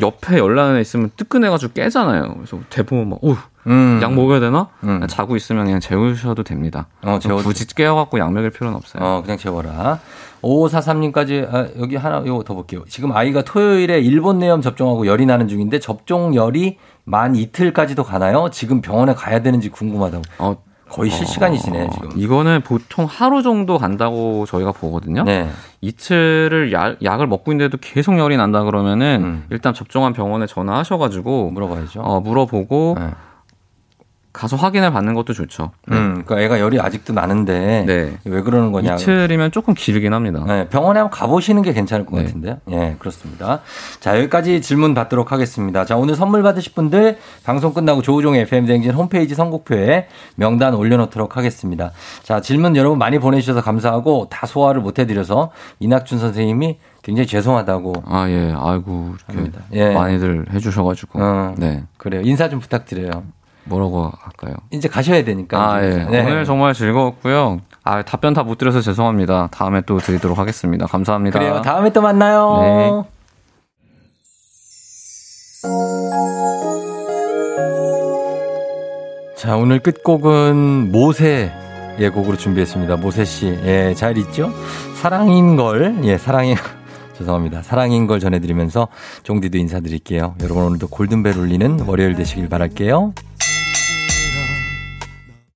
옆에 열나는 애 있으면 뜨끈해가지고 깨잖아요. 그래서 대부분 막, 오,
음.
약 먹어야 되나? 자고 있으면 그냥 재우셔도 됩니다.
어, 재워도
굳이 깨워갖고 약 먹일 필요는 없어요.
어, 그냥 재워라. 5543님까지, 아, 여기 하나, 이거 더 볼게요. 지금 아이가 토요일에 일본 내염 접종하고 열이 나는 중인데 접종열이 만 이틀까지도 가나요? 지금 병원에 가야 되는지 궁금하다고.
어,
거의 실시간이시네,
어,
지금.
이거는 보통 하루 정도 간다고 저희가 보거든요.
네.
이틀을 약, 약을 먹고 있는데도 계속 열이 난다 그러면은
음.
일단 접종한 병원에 전화하셔가지고
물어봐야죠.
어, 물어보고
네.
가서 확인을 받는 것도 좋죠.
음, 그러니까 애가 열이 아직도 나는데
네.
왜 그러는 거냐.
이틀이면 조금 길긴 합니다.
네, 병원에 한번 가보시는 게 괜찮을 것
네.
같은데요. 예, 그렇습니다. 자, 여기까지 질문 받도록 하겠습니다. 자, 오늘 선물 받으실 분들 방송 끝나고 조우종의 FM대행진 홈페이지 선곡표에 명단 올려놓도록 하겠습니다. 자, 질문 여러분 많이 보내주셔서 감사하고 다 소화를 못 해드려서 이낙준 선생님이 굉장히 죄송하다고.
아, 예. 아이고,
합니다. 예.
많이들 해주셔가지고.
어,
네.
그래요. 인사 좀 부탁드려요.
뭐라고 할까요?
이제 가셔야 되니까.
아, 예.
네.
오늘 정말 즐거웠고요. 아, 답변 다 못 드려서 죄송합니다. 다음에 또 드리도록 하겠습니다. 감사합니다.
그래요. 다음에 또 만나요.
네.
자, 오늘 끝곡은 모세의 곡으로 준비했습니다. 모세 씨. 예, 잘 있죠? 사랑인 걸, 예, 사랑인, 죄송합니다. 사랑인 걸 전해드리면서 종디도 인사드릴게요. 여러분 오늘도 골든벨 울리는 월요일 되시길 바랄게요.